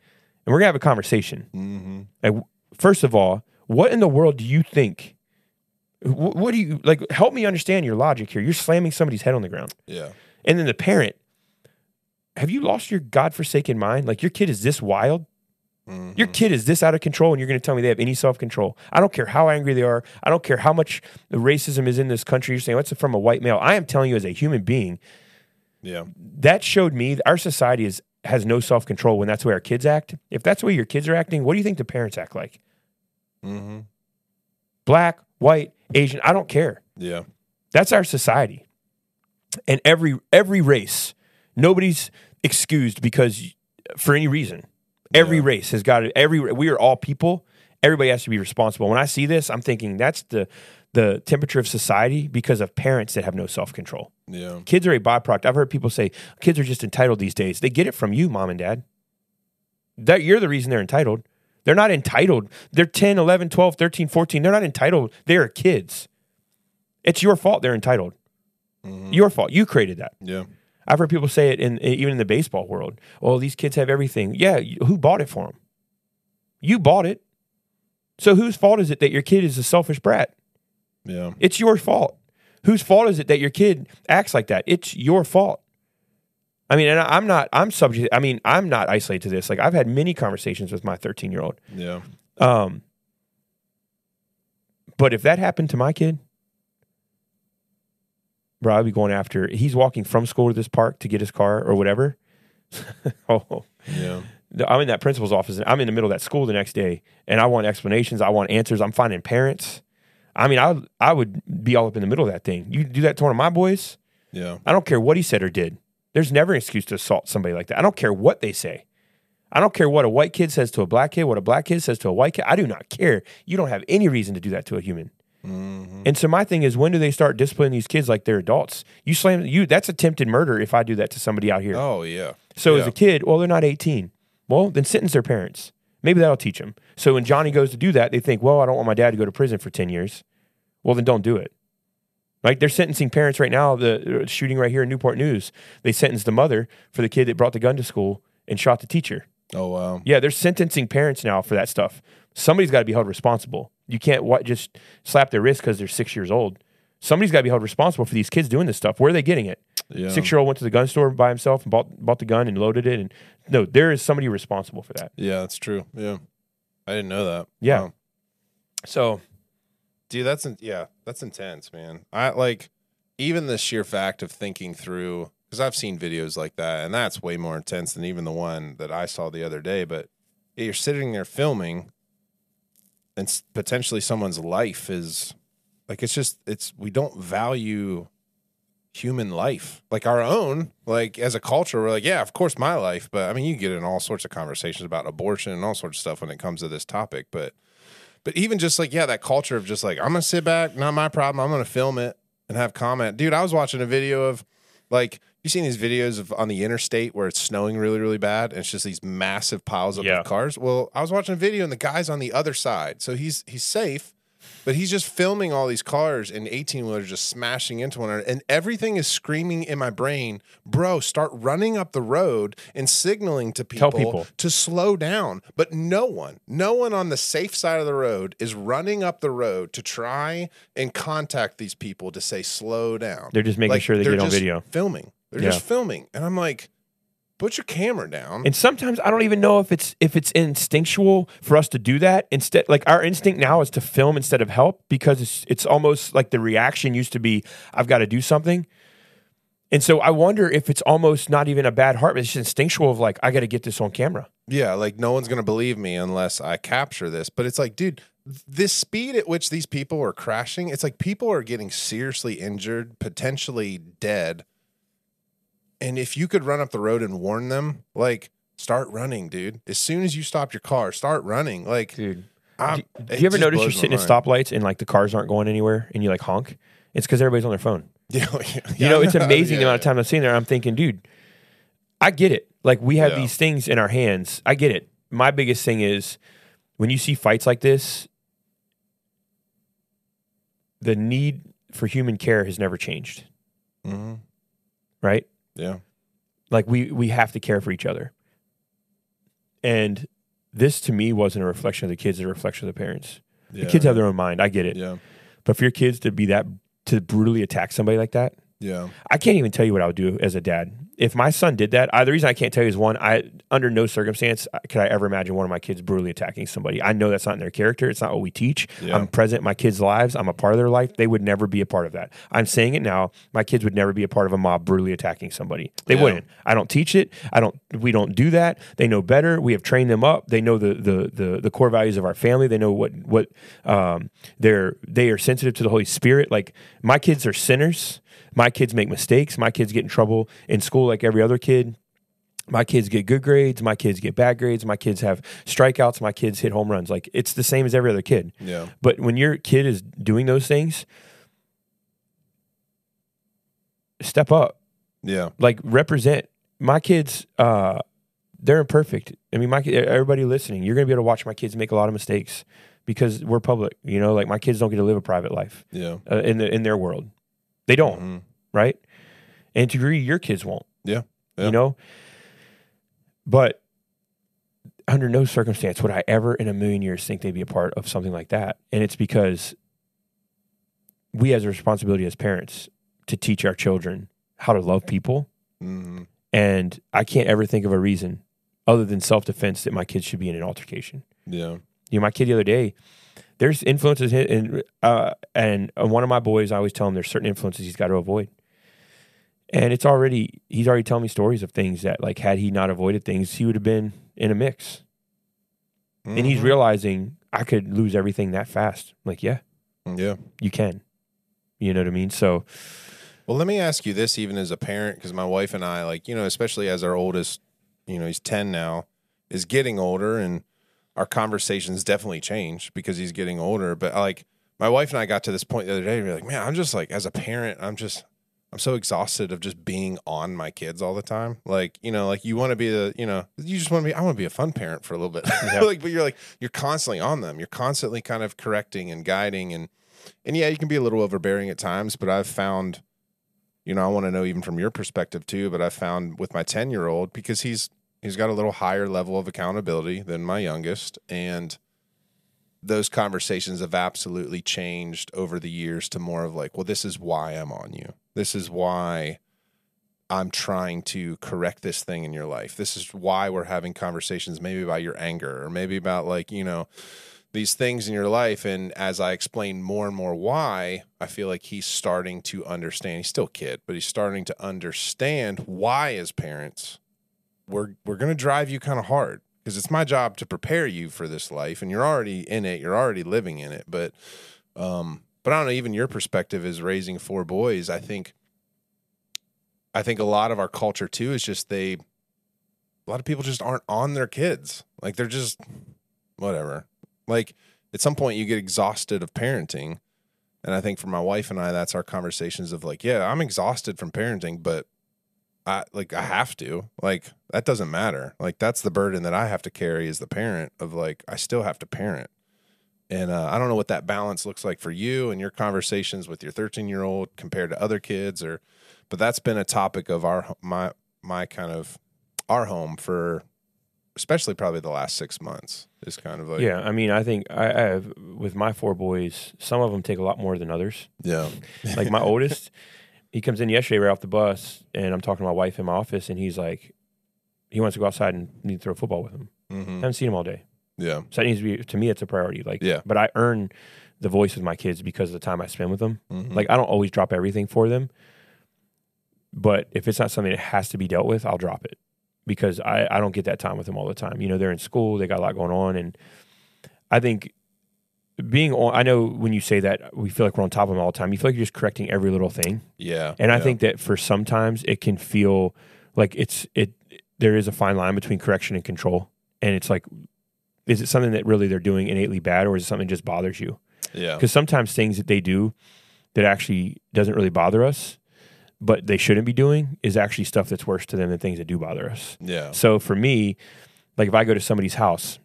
And we're going to have a conversation. mm-hmm. Like, first of all, what in the world do you think? Wh- What do you like? Help me understand your logic here. You're slamming somebody's head on the ground. Yeah. And then the parent, have you lost your godforsaken mind? Like, your kid is this wild? Mm-hmm. Your kid is this out of control, and you're going to tell me they have any self control. I don't care how angry they are. I don't care how much the racism is in this country. You're saying, what's it from a white male? I am telling you, as a human being, Yeah. that showed me that our society is has no self control when that's the way our kids act. If that's the way your kids are acting, what do you think the parents act like? Mm-hmm. Black, white, Asian, I don't care. Yeah. That's our society. And every every race, nobody's excused because for any reason. Every Yeah. race has got it. every we are all people. Everybody has to be responsible. When I see this, I'm thinking that's the the temperature of society because of parents that have no self control. Yeah. Kids are a byproduct. I've heard people say kids are just entitled these days. They get it from you, mom and dad. That you're the reason they're entitled. They're not entitled. They're 10, 11, 12, 13, 14. They're not entitled. They are kids. It's your fault they're entitled. Mm-hmm. Your fault. You created that. Yeah. I've heard people say it in eh, even in the baseball world. Oh, these kids have everything. Yeah, who bought it for them? You bought it. So whose fault is it that your kid is a selfish brat? Yeah. It's your fault. Whose fault is it that your kid acts like that? It's your fault. I mean, and I- I'm not. I'm subject. I mean, I'm not isolated to this. Like I've had many conversations with my 13 year old. Yeah. Um, but if that happened to my kid, bro, I'd be going after. He's walking from school to this park to get his car or whatever. oh, Yeah. I'm in that principal's office. And I'm in the middle of that school the next day, and I want explanations. I want answers. I'm finding parents. I mean, I I would be all up in the middle of that thing. You do that to one of my boys. Yeah. I don't care what he said or did. There's never an excuse to assault somebody like that. I don't care what they say. I don't care what a white kid says to a black kid, what a black kid says to a white kid. I do not care. You don't have any reason to do that to a human. Mm-hmm. And so my thing is, when do they start disciplining these kids like they're adults? You slam you. That's attempted murder if I do that to somebody out here. Oh yeah. So as a kid, well, they're not 18. Well, then sentence their parents. Maybe that'll teach them. So when Johnny goes to do that, they think, well, I don't want my dad to go to prison for 10 years. Well, then don't do it. Like they're sentencing parents right now. The uh, shooting right here in Newport News, they sentenced the mother for the kid that brought the gun to school and shot the teacher. Oh wow. Yeah, they're sentencing parents now for that stuff. Somebody's got to be held responsible. You can't what, just slap their wrist because they're six years old. Somebody's got to be held responsible for these kids doing this stuff. Where are they getting it? Yeah. Six year old went to the gun store by himself and bought bought the gun and loaded it. And no, there is somebody responsible for that. Yeah, that's true. Yeah. I didn't know that. Yeah. Wow. So Dude, that's in, yeah, that's intense, man. I like even the sheer fact of thinking through because I've seen videos like that, and that's way more intense than even the one that I saw the other day. But you're sitting there filming, and potentially someone's life is like it's just it's we don't value human life like our own like as a culture we're like yeah of course my life but i mean you get in all sorts of conversations about abortion and all sorts of stuff when it comes to this topic but but even just like, yeah, that culture of just like, I'm gonna sit back, not my problem. I'm gonna film it and have comment. Dude, I was watching a video of like you seen these videos of on the interstate where it's snowing really, really bad, and it's just these massive piles up Yeah. of cars. Well, I was watching a video and the guy's on the other side. So he's he's safe, but he's just filming all these cars and 18 wheelers just smashing into one another. And everything is screaming in my brain, bro, start running up the road and signaling to people, people. to slow down. But no one, no one on the safe side of the road is running up the road to try and contact these people to say slow down. they're just making Like, sure they get on video. Filming. They're Yeah. just filming. And I'm like, put your camera down. And sometimes I don't even know if it's if it's instinctual for us to do that. Instead, like our instinct now is to film instead of help because it's it's almost like the reaction used to be, I've got to do something. And so I wonder if it's almost not even a bad heart, but it's just instinctual of like, I got to get this on camera. Yeah, like no one's going to believe me unless I capture this. But it's like, dude, this speed at which these people are crashing, it's like people are getting seriously injured, potentially dead. And if you could run up the road and warn them, like, start running, dude. As soon as you stop your car, start running. Like, Dude. I'm- Do, do you ever notice you're sitting at stoplights and like the cars aren't going anywhere and you like honk? It's because everybody's on their phone. Yeah, You know, it's amazing the amount of time I'm sitting there. I'm thinking, dude, I get it. Like we have Yeah. these things in our hands. I get it. My biggest thing is when you see fights like this, the need for human care has never changed, hmm right? Yeah. Like we we have to care for each other. And this to me wasn't a reflection of the kids, it's a reflection of the parents. yeah. The kids have their own mind. I get it. Yeah. But for your kids to be that to brutally attack somebody like that, Yeah. I can't even tell you what I would do as a dad. If my son did that, I, the reason I can't tell you is one, I under no circumstance could I ever imagine one of my kids brutally attacking somebody. I know that's not in their character. It's not what we teach. Yeah. I'm present in my kids' lives. I'm a part of their life. They would never be a part of that. I'm saying it now. My kids would never be a part of a mob brutally attacking somebody. They Yeah. wouldn't. I don't teach it. I don't. We don't do that. They know better. We have trained them up. They know the the the, the core values of our family. They know what what um, they're they are sensitive to the Holy Spirit. Like my kids are sinners. My kids make mistakes. My kids get in trouble in school like every other kid. My kids get good grades. My kids get bad grades. My kids have strikeouts. My kids hit home runs. Like it's the same as every other kid. Yeah. But when your kid is doing those things, step up Yeah. like represent my kids uh they're imperfect i mean my everybody listening you're gonna be able to watch my kids make a lot of mistakes because we're public you know like my kids don't get to live a private life Yeah. uh, in the in their world they don't Mhm. right and to agree your kids won't Yeah. Yeah. you know but under no circumstance would i ever in a million years think they'd be a part of something like that and it's because we has a responsibility as parents to teach our children how to love people Mhm. and I can't ever think of a reason other than self defense that my kids should be in an altercation. Yeah. You know, my kid the other day, there's influences in, in uh, and one of my boys, I always tell him there's certain influences he's got to avoid. And it's already he's already telling me stories of things that like had he not avoided things, he would have been in a mix. And he's Mhm. realizing I could lose everything that fast. Like, yeah, yeah. you can. You know what I mean? So Well, let me ask you this, even as a parent, because my wife and I, like, you know, especially as our oldest, you know, he's 10 now, is getting older and our conversations definitely change because he's getting older. But like, my wife and I got to this point the other day, we are like, man, I'm just like, as a parent, I'm just, I'm so exhausted of just being on my kids all the time. Like, you know, like you want to be the, you know, you just want to be, I want to be a fun parent for a little bit. Yeah. like, but you're like, you're constantly on them. You're constantly kind of correcting and guiding. And, and yeah, you can be a little overbearing at times, but I've found, you know, I want to know even from your perspective too, but I found with my 10 year old, because he's, he's got a little higher level of accountability than my youngest. And those conversations have absolutely changed over the years to more of like, well, this is why I'm on you. This is why I'm trying to correct this thing in your life. This is why we're having conversations, maybe about your anger or maybe about like, you know, these things in your life. And as I explain more and more why, I feel like he's starting to understand. He's still a kid, but he's starting to understand why, as parents, we're we're gonna drive you kind of hard because it's my job to prepare you for this life, and you're already in it. You're already living in it. But, um, but I don't know. Even your perspective is raising four boys. I think. I think a lot of our culture too is just they. A lot of people just aren't on their kids. Like they're just whatever. Like at some point you get exhausted of parenting. And I think for my wife and I, that's our conversations of like, yeah, I'm exhausted from parenting, but I like I have to. Like that doesn't matter. Like that's the burden that I have to carry as the parent of like I still have to parent. And uh, I don't know what that balance looks like for you and your conversations with your 13 year old compared to other kids, or, but that's been a topic of our my my kind of our home for, especially probably the last six months. Is kind of like yeah, I mean, I think I, I have with my four boys. Some of them take a lot more than others. yeah Like my oldest, he comes in yesterday right off the bus, and I'm talking to my wife in my office, and he's like, he wants to go outside and need to throw football with him. hmm haven't seen him all day, yeah so that needs to be to me. It's a priority. Like, Yeah. But I earn the voice with my kids because of the time I spend with them. Mhm. Like, I don't always drop everything for them, but if it's not something that has to be dealt with, I'll drop it because I I don't get that time with them all the time. You know, they're in school, they got a lot going on, and I think being on. I know when you say that, we feel like we're on top of them all the time. You feel like you're just correcting every little thing. yeah And I yeah. think that for sometimes it can feel like it's it there is a fine line between correction and control. And it's like is it something that really they're doing innately bad or is it something that just bothers you? yeah Because sometimes things that they do that actually doesn't really bother us, but they shouldn't be doing is actually stuff that's worse to them than things that do bother us. yeah So for me, like if I go to somebody's house,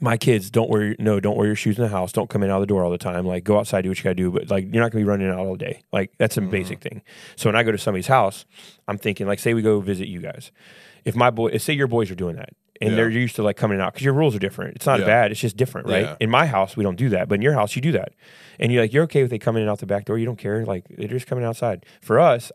my kids don't wear no, don't wear your shoes in the house. Don't come in out of the door all the time. Like go outside, do what you gotta do, but like you're not gonna be running out all day. Like that's a mm-hmm. basic thing. So when I go to somebody's house, I'm thinking like say we go visit you guys. If my boy, say your boys are doing that, and Yeah. they're used to like coming out because your rules are different. It's not Yeah. bad. It's just different, right? Yeah. In my house, we don't do that, but in your house, you do that. And you're like, you're okay with they coming in out the back door. You don't care. Like they're just coming outside. For us,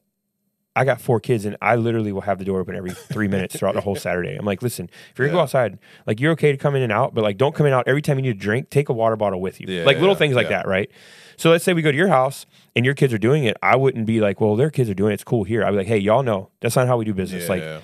I got four kids, and I literally will have the door open every three minutes throughout the whole Saturday. I'm like, listen, if you're gonna go outside, like you're okay to come in and out, but like don't come in out every time you need a drink. Take a water bottle with you, Yeah, like little yeah, things like yeah. that, right? So let's say we go to your house and your kids are doing it. I wouldn't be like, well, their kids are doing it. It's cool here. I'd be like, hey, y'all know that's not how we do business. yeah, like yeah.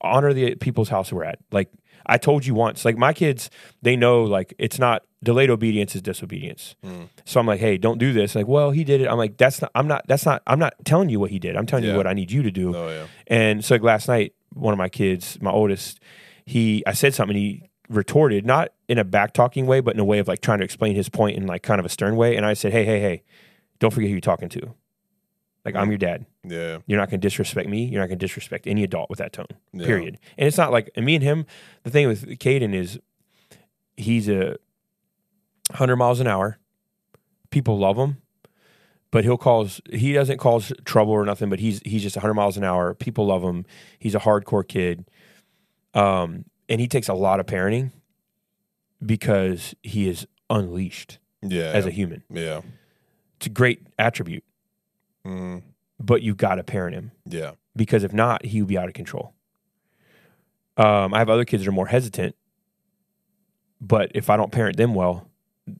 honor the people's house we're at. Like I told you once, like my kids, they know like it's not delayed obedience is disobedience. Mm. So I'm like, hey, don't do this. Like, well, he did it. I'm like, that's not. I'm not. That's not. I'm not telling you what he did. I'm telling Yeah. you what I need you to do. oh yeah And so like, last night, one of my kids, my oldest, he, I said something. He retorted, not in a back talking way, but in a way of like trying to explain his point in like kind of a stern way. And I said, hey, hey, hey, don't forget who you're talking to. Like I'm your dad. Yeah You're not going to disrespect me. You're not going to disrespect any adult with that tone. Yeah. Period. And it's not like and me and him. The thing with Caden is he's a hundred miles an hour. People love him, but he'll cause. He doesn't cause trouble or nothing. But he's he's just hundred miles an hour. People love him. He's a hardcore kid, um, and he takes a lot of parenting because he is unleashed yeah as a human. yeah It's a great attribute, mm, but you've got to parent him. yeah because if not, he would be out of control. Um, I have other kids that are more hesitant, but if I don't parent them well,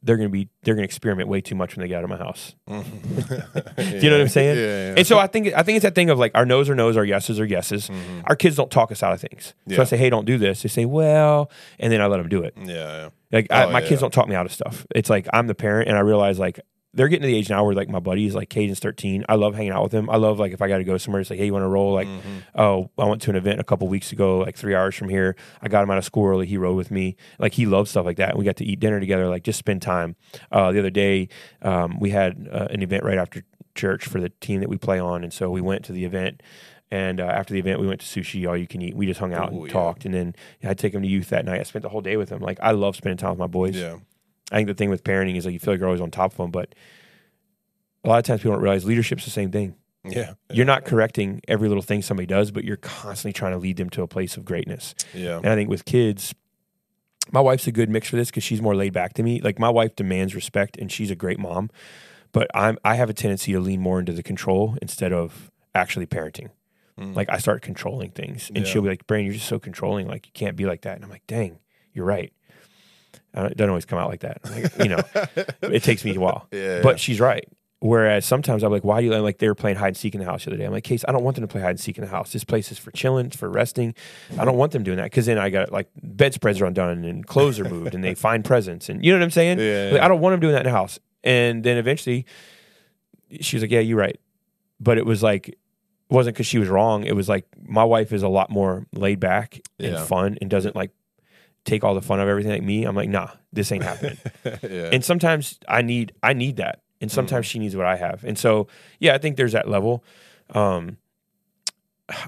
they're gonna be they're gonna experiment way too much when they get out of my house. Do you know what I'm saying? Yeah, yeah. And so I think I think it's that thing of like our no's are no's, our yeses are yeses. Our kids don't talk us out of things. So Mm-hmm. I say, hey, don't do this. They say, well, and then I let them do it. yeah, yeah. Like I, Oh, my yeah. kids don't talk me out of stuff. It's like I'm the parent, and I realize like they're getting to the age now where like my buddies, like Caden's 13. I love hanging out with him. I love like if I got to go somewhere, it's like, hey, you want to roll? Like, Mm-hmm. oh, I went to an event a couple weeks ago, like three hours from here. I got him out of school early. He rode with me. Like he loves stuff like that. And we got to eat dinner together, like just spend time. Uh, the other day, um, we had uh, an event right after church for the team that we play on, and so we went to the event. And uh, after the event, we went to sushi, all you can eat. We just hung out Ooh, and yeah. talked, and then I'd take him to youth that night. I spent the whole day with him. Like I love spending time with my boys. Yeah. I think the thing with parenting is like you feel like you're always on top of them, but a lot of times people don't realize leadership's the same thing. Yeah. You're not correcting every little thing somebody does, but you're constantly trying to lead them to a place of greatness. Yeah. And I think with kids, my wife's a good mix for this because she's more laid back to me. Like my wife demands respect, and she's a great mom, but I'm I have a tendency to lean more into the control instead of actually parenting. Mm. Like I start controlling things, and Yeah. she'll be like, "Brian, you're just so controlling. Like you can't be like that." And I'm like, "Dang, you're right." Uh, it doesn't always come out like that. Like, you know, it takes me a while. Yeah, But she's right. Whereas sometimes I'm like, why do you like they were playing hide and seek in the house the other day? I'm like, Case, I don't want them to play hide and seek in the house. This place is for chilling, it's for resting. I don't want them doing that because then I got like bedspreads are undone and clothes are moved and they find presents and you know what I'm saying? Yeah, Like, yeah. I don't want them doing that in the house. And then eventually, she was like, yeah, you're right. But it was like, it wasn't because she was wrong. It was like my wife is a lot more laid back and Yeah. fun and doesn't like take all the fun of everything like me. I'm like, nah, this ain't happening yeah. and sometimes I need I need that, and sometimes she needs what I have, and so yeah, I think there's that level. Um,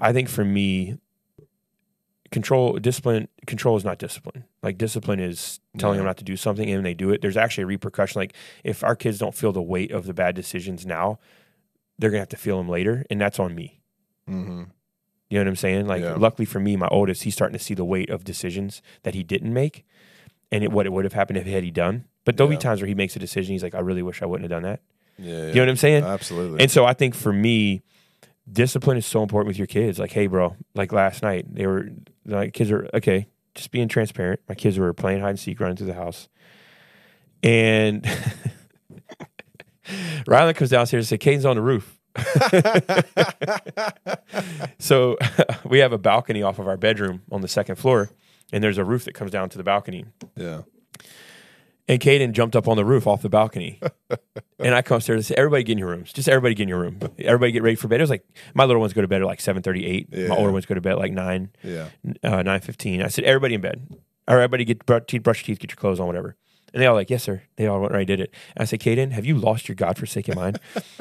I think for me, control discipline control is not discipline. Like discipline is telling them not to do something, and they do it, there's actually a repercussion. Like if our kids don't feel the weight of the bad decisions now, they're gonna have to feel them later, and that's on me. hmm You know what I'm saying? Like, Yeah. luckily for me, my oldest, he's starting to see the weight of decisions that he didn't make, and it, what it would have happened if he had he done. But there'll Yeah. be times where he makes a decision. He's like, I really wish I wouldn't have done that. Yeah. You know what I'm saying? Absolutely. And so I think for me, discipline is so important with your kids. Like, hey, bro, like last night, they were like, kids are okay, just being transparent. My kids were playing hide and seek, running through the house, and Rylan comes downstairs and says, "Caden's on the roof." so we have a balcony off of our bedroom on the second floor, and there's a roof that comes down to the balcony. yeah. And Caden jumped up on the roof off the balcony. and I come upstairs and say, Everybody get in your rooms. Just everybody get in your room. Everybody get ready for bed. It was like my little ones go to bed at like seven thirty eight. Yeah. My older ones go to bed at like nine, Yeah. uh, nine fifteen. I said, Everybody in bed. All right, everybody get teeth, brush your teeth, get your clothes on, whatever. And they all like, Yes, sir. They all went right did it. And I said, Caden, have you lost your godforsaken mind?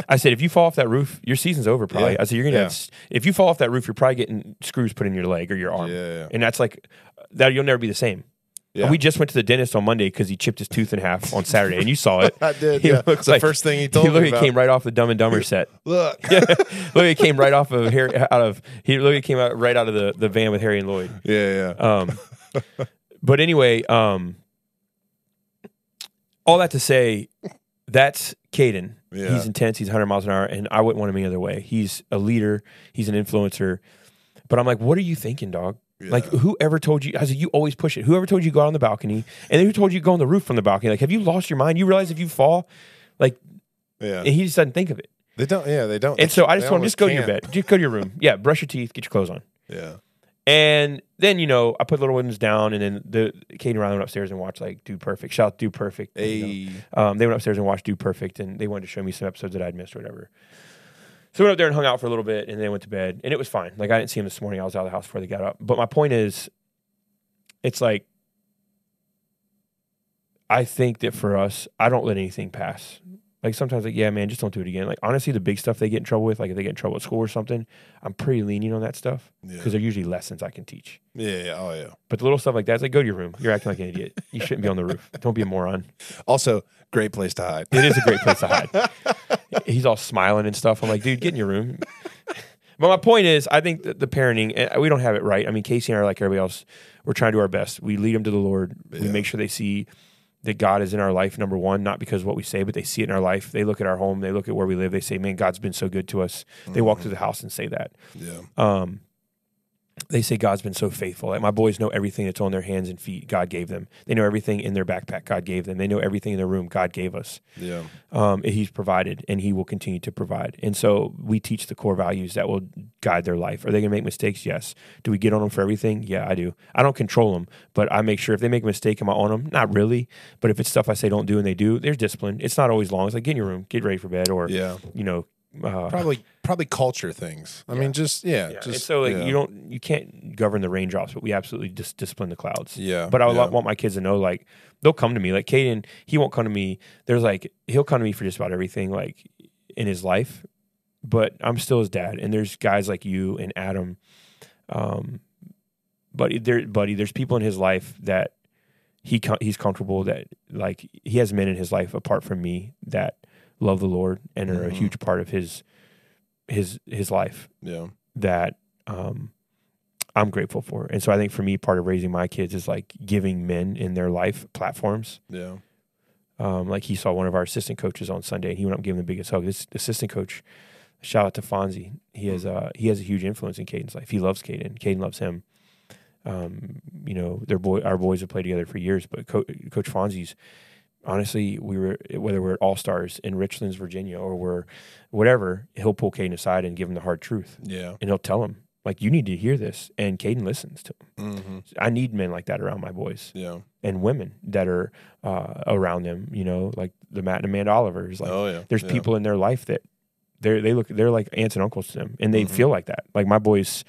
I said, if you fall off that roof, your season's over probably. Yeah. I said, You're gonna Yeah. have if you fall off that roof, you're probably getting screws put in your leg or your arm. Yeah, yeah. And that's like that you'll never be the same. Yeah. We just went to the dentist on Monday because he chipped his tooth in half on Saturday, and you saw it. I did. He yeah. looks the like- first thing he told he me literally about. came right off the Dumb and Dumber set. Look. yeah. Look, it came right off of Harry out of he literally came out right out of the, the van with Harry and Lloyd. Yeah. Yeah. Um, but anyway, um, all that to say, that's Caden. Yeah. He's intense. He's 100 miles an hour, and I wouldn't want him any other way. He's a leader. He's an influencer. But I'm like, what are you thinking, dog? Like, whoever told you? I said, you always push it. Whoever told you go out on the balcony, and then who told you go on the roof from the balcony? Like, have you lost your mind? You realize if you fall, like, yeah. and he just doesn't think of it. They don't. Yeah. They don't. And so I just They told him, just go to your bed. Just go to your room. Yeah, brush your teeth, get your clothes on. Yeah. And then, you know, I put little ones down and then the Katie and Riley went upstairs and watched like Dude Perfect. Shout out Dude Perfect. you know. Um, they went upstairs and watched Dude Perfect and they wanted to show me some episodes that I'd missed or whatever. So we went up there and hung out for a little bit and then went to bed. And it was fine. Like I didn't see them this morning. I was out of the house before they got up. But my point is, it's like I think that for us, I don't let anything pass. Like sometimes, like yeah, man, just don't do it again. Like honestly, the big stuff they get in trouble with, like if they get in trouble at school or something, I'm pretty lenient on that stuff Yeah. because they're usually lessons I can teach. Yeah. yeah. Oh yeah. But the little stuff like that, it's like go to your room. You're acting like an idiot. You shouldn't be on the roof. Don't be a moron. Also, great place to hide. It is a great place to hide. He's all smiling and stuff. I'm like, dude, get in your room. But my point is, I think that the parenting, eh, we don't have it right. I mean, Casey and I are like everybody else. We're trying to do our best. We lead them to the Lord. We Yeah. make sure they see that God is in our life, number one, not because of what we say, but they see it in our life. They look at our home, they look at where we live, they say, man, God's been so good to us. They walk through the house and say that. Yeah. Um, they say God's been so faithful. Like my boys know everything that's on their hands and feet. God gave them. They know everything in their backpack. God gave them. They know everything in their room. God gave us. Yeah. Um, he's provided, and He will continue to provide. And so we teach the core values that will guide their life. Are they going to make mistakes? Yes. Do we get on them for everything? Yeah, I do. I don't control them, but I make sure if they make a mistake, am I on them? Not really. But if it's stuff I say don't do and they do, there's discipline. It's not always long. It's like get in your room, get ready for bed, or Yeah. you know. Uh, Probably probably culture things. I mean, just yeah, Yeah. just and so like yeah. you don't you can't govern the raindrops, but we absolutely just discipline the clouds. Yeah, But I would yeah. want my kids to know like they'll come to me. Like Caden, he won't come to me. There's like he'll come to me for just about everything like in his life. But I'm still his dad. And there's guys like you and Adam. Um but there buddy, there's people in his life that he com- he's comfortable that like he has men in his life apart from me that love the Lord and are a Mhm. huge part of his his his life yeah, that um, I'm grateful for. And so I think for me, part of raising my kids is like giving men in their life platforms. yeah, Um, like he saw one of our assistant coaches on Sunday, and he went up and gave him the biggest hug. This assistant coach, shout out to Fonzie. He has uh, he has a huge influence in Caden's life. He loves Caden. Caden loves him. Um, you know, their boy, our boys have played together for years, but Co- Coach Fonzie's honestly, we were whether we're at All Stars in Richlands, Virginia, or we're whatever, he'll pull Caden aside and give him the hard truth yeah. and he'll tell him like you need to hear this and Caden listens to him. hmm I need men like that around my boys Yeah. and women that are uh, around them, you know, like the Matt and Amanda Olivers. Like oh yeah. there's yeah. people in their life that they're they look they're like aunts and uncles to them and they Mhm. feel like that. Like my boys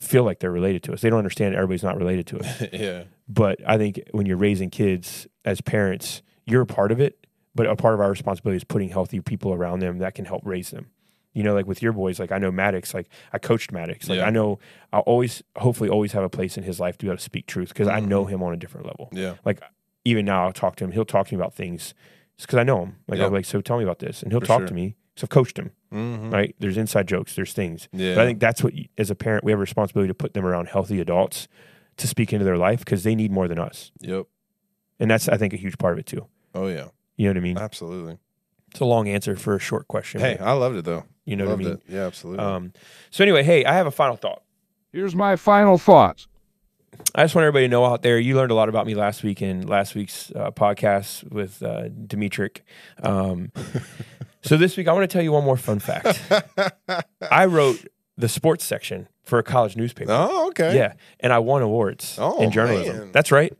feel like they're related to us. They don't understand everybody's not related to us. yeah. but I think when you're raising kids as parents, you're a part of it, but a part of our responsibility is putting healthy people around them that can help raise them. You know, like with your boys, like I know Maddox, like I coached Maddox. Like Yeah. I know I'll always, hopefully, always have a place in his life to be able to speak truth because I know him on a different level. Yeah. Like even now, I'll talk to him. He'll talk to me about things because I know him. Like Yeah. I'll be like, so tell me about this, and he'll For talk sure. to me because I've coached him. hmm Right? There's inside jokes. There's things. Yeah. But I think that's what, as a parent, we have a responsibility to put them around healthy adults to speak into their life because they need more than us. Yep. And that's, I think, a huge part of it too. Oh yeah. You know what I mean? Absolutely. It's a long answer for a short question. Hey, I loved it though. you know loved what I mean? it. Yeah, absolutely. Um, so anyway, hey, I have a final thought. Here's my final thoughts. I just want everybody to know out there, you learned a lot about me last week in last week's uh, podcast with uh, Dimitrik. Um, so this week, I want to tell you one more fun fact. I wrote the sports section for a college newspaper. oh, okay. Yeah, and I won awards Oh, in journalism. man. That's right.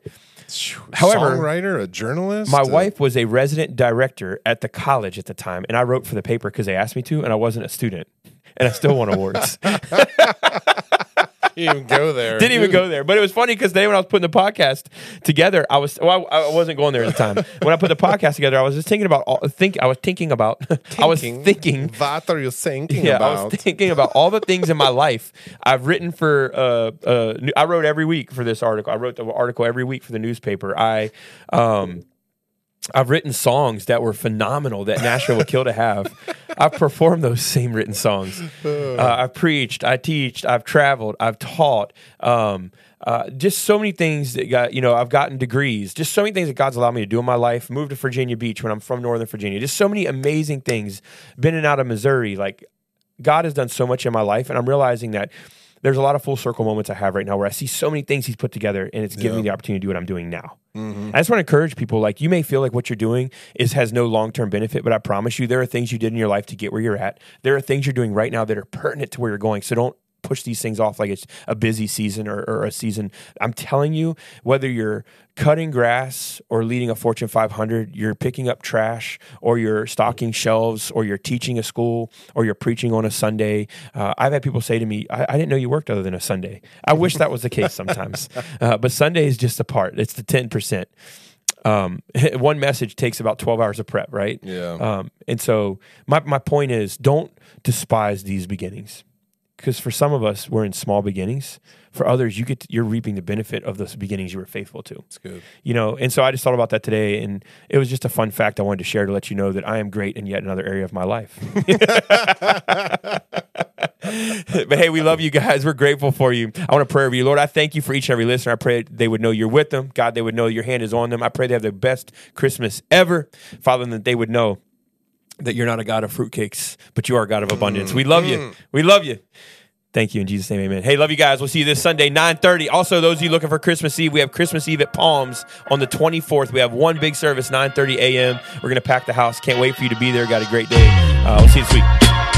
However, songwriter, a journalist. My a- wife was a resident director at the college at the time, and I wrote for the paper because they asked me to, and I wasn't a student, and I still won awards. didn't even go there. Didn't even go there, but it was funny because today when I was putting the podcast together, I was well, I, I wasn't going there at the time. when I put the podcast together, I was just thinking about all, think. I was thinking about. I was thinking. What are you thinking Yeah, about? I was thinking about all the things in my life I've written for. Uh, uh, I wrote every week for this article. I wrote the article every week for the newspaper. I, um, I've written songs that were phenomenal that Nashville would kill to have. I've performed those same written songs. Uh, I've preached, I teached, I've traveled, I've taught. Um, uh, just so many things that got, you know, I've gotten degrees. Just so many things that God's allowed me to do in my life. Moved to Virginia Beach when I'm from Northern Virginia. Just so many amazing things. Been in and out of Missouri. Like God has done so much in my life, and I'm realizing that there's a lot of full circle moments I have right now where I see so many things He's put together, and it's giving me the opportunity to do what I'm doing now. Mm-hmm. I just want to encourage people like you may feel like what you're doing is has no long term benefit, but I promise you there are things you did in your life to get where you're at. There are things you're doing right now that are pertinent to where you're going. So don't push these things off like it's a busy season or, or a season. I'm telling you, whether you're cutting grass or leading a Fortune 500, you're picking up trash or you're stocking shelves or you're teaching a school or you're preaching on a Sunday. Uh, I've had people say to me, I, I didn't know you worked other than a Sunday. I wish that was the case sometimes, uh, but Sunday is just a part. It's the 10%. Um, one message takes about 12 hours of prep, right? Yeah. Um, and so my, my point is don't despise these beginnings because for some of us, we're in small beginnings. For others, you get to, you're reaping the benefit of those beginnings you were faithful to. It's good. You know, and so I just thought about that today, and it was just a fun fact I wanted to share to let you know that I am great in yet another area of my life. but hey, we love you guys. We're grateful for you. I want to pray over you, Lord. I thank you for each and every listener. I pray they would know you're with them. God, they would know your hand is on them. I pray they have the best Christmas ever, Father, and that they would know that you're not a God of fruitcakes, but you are a God of abundance. We love you. We love you. Thank you in Jesus' name, amen. Hey, love you guys. We'll see you this Sunday, 9.30. Also, those of you looking for Christmas Eve, we have Christmas Eve at Palms on the 24th. We have one big service, 9.30 a.m. We're going to pack the house. Can't wait for you to be there. Got a great day. Uh, we'll see you this week.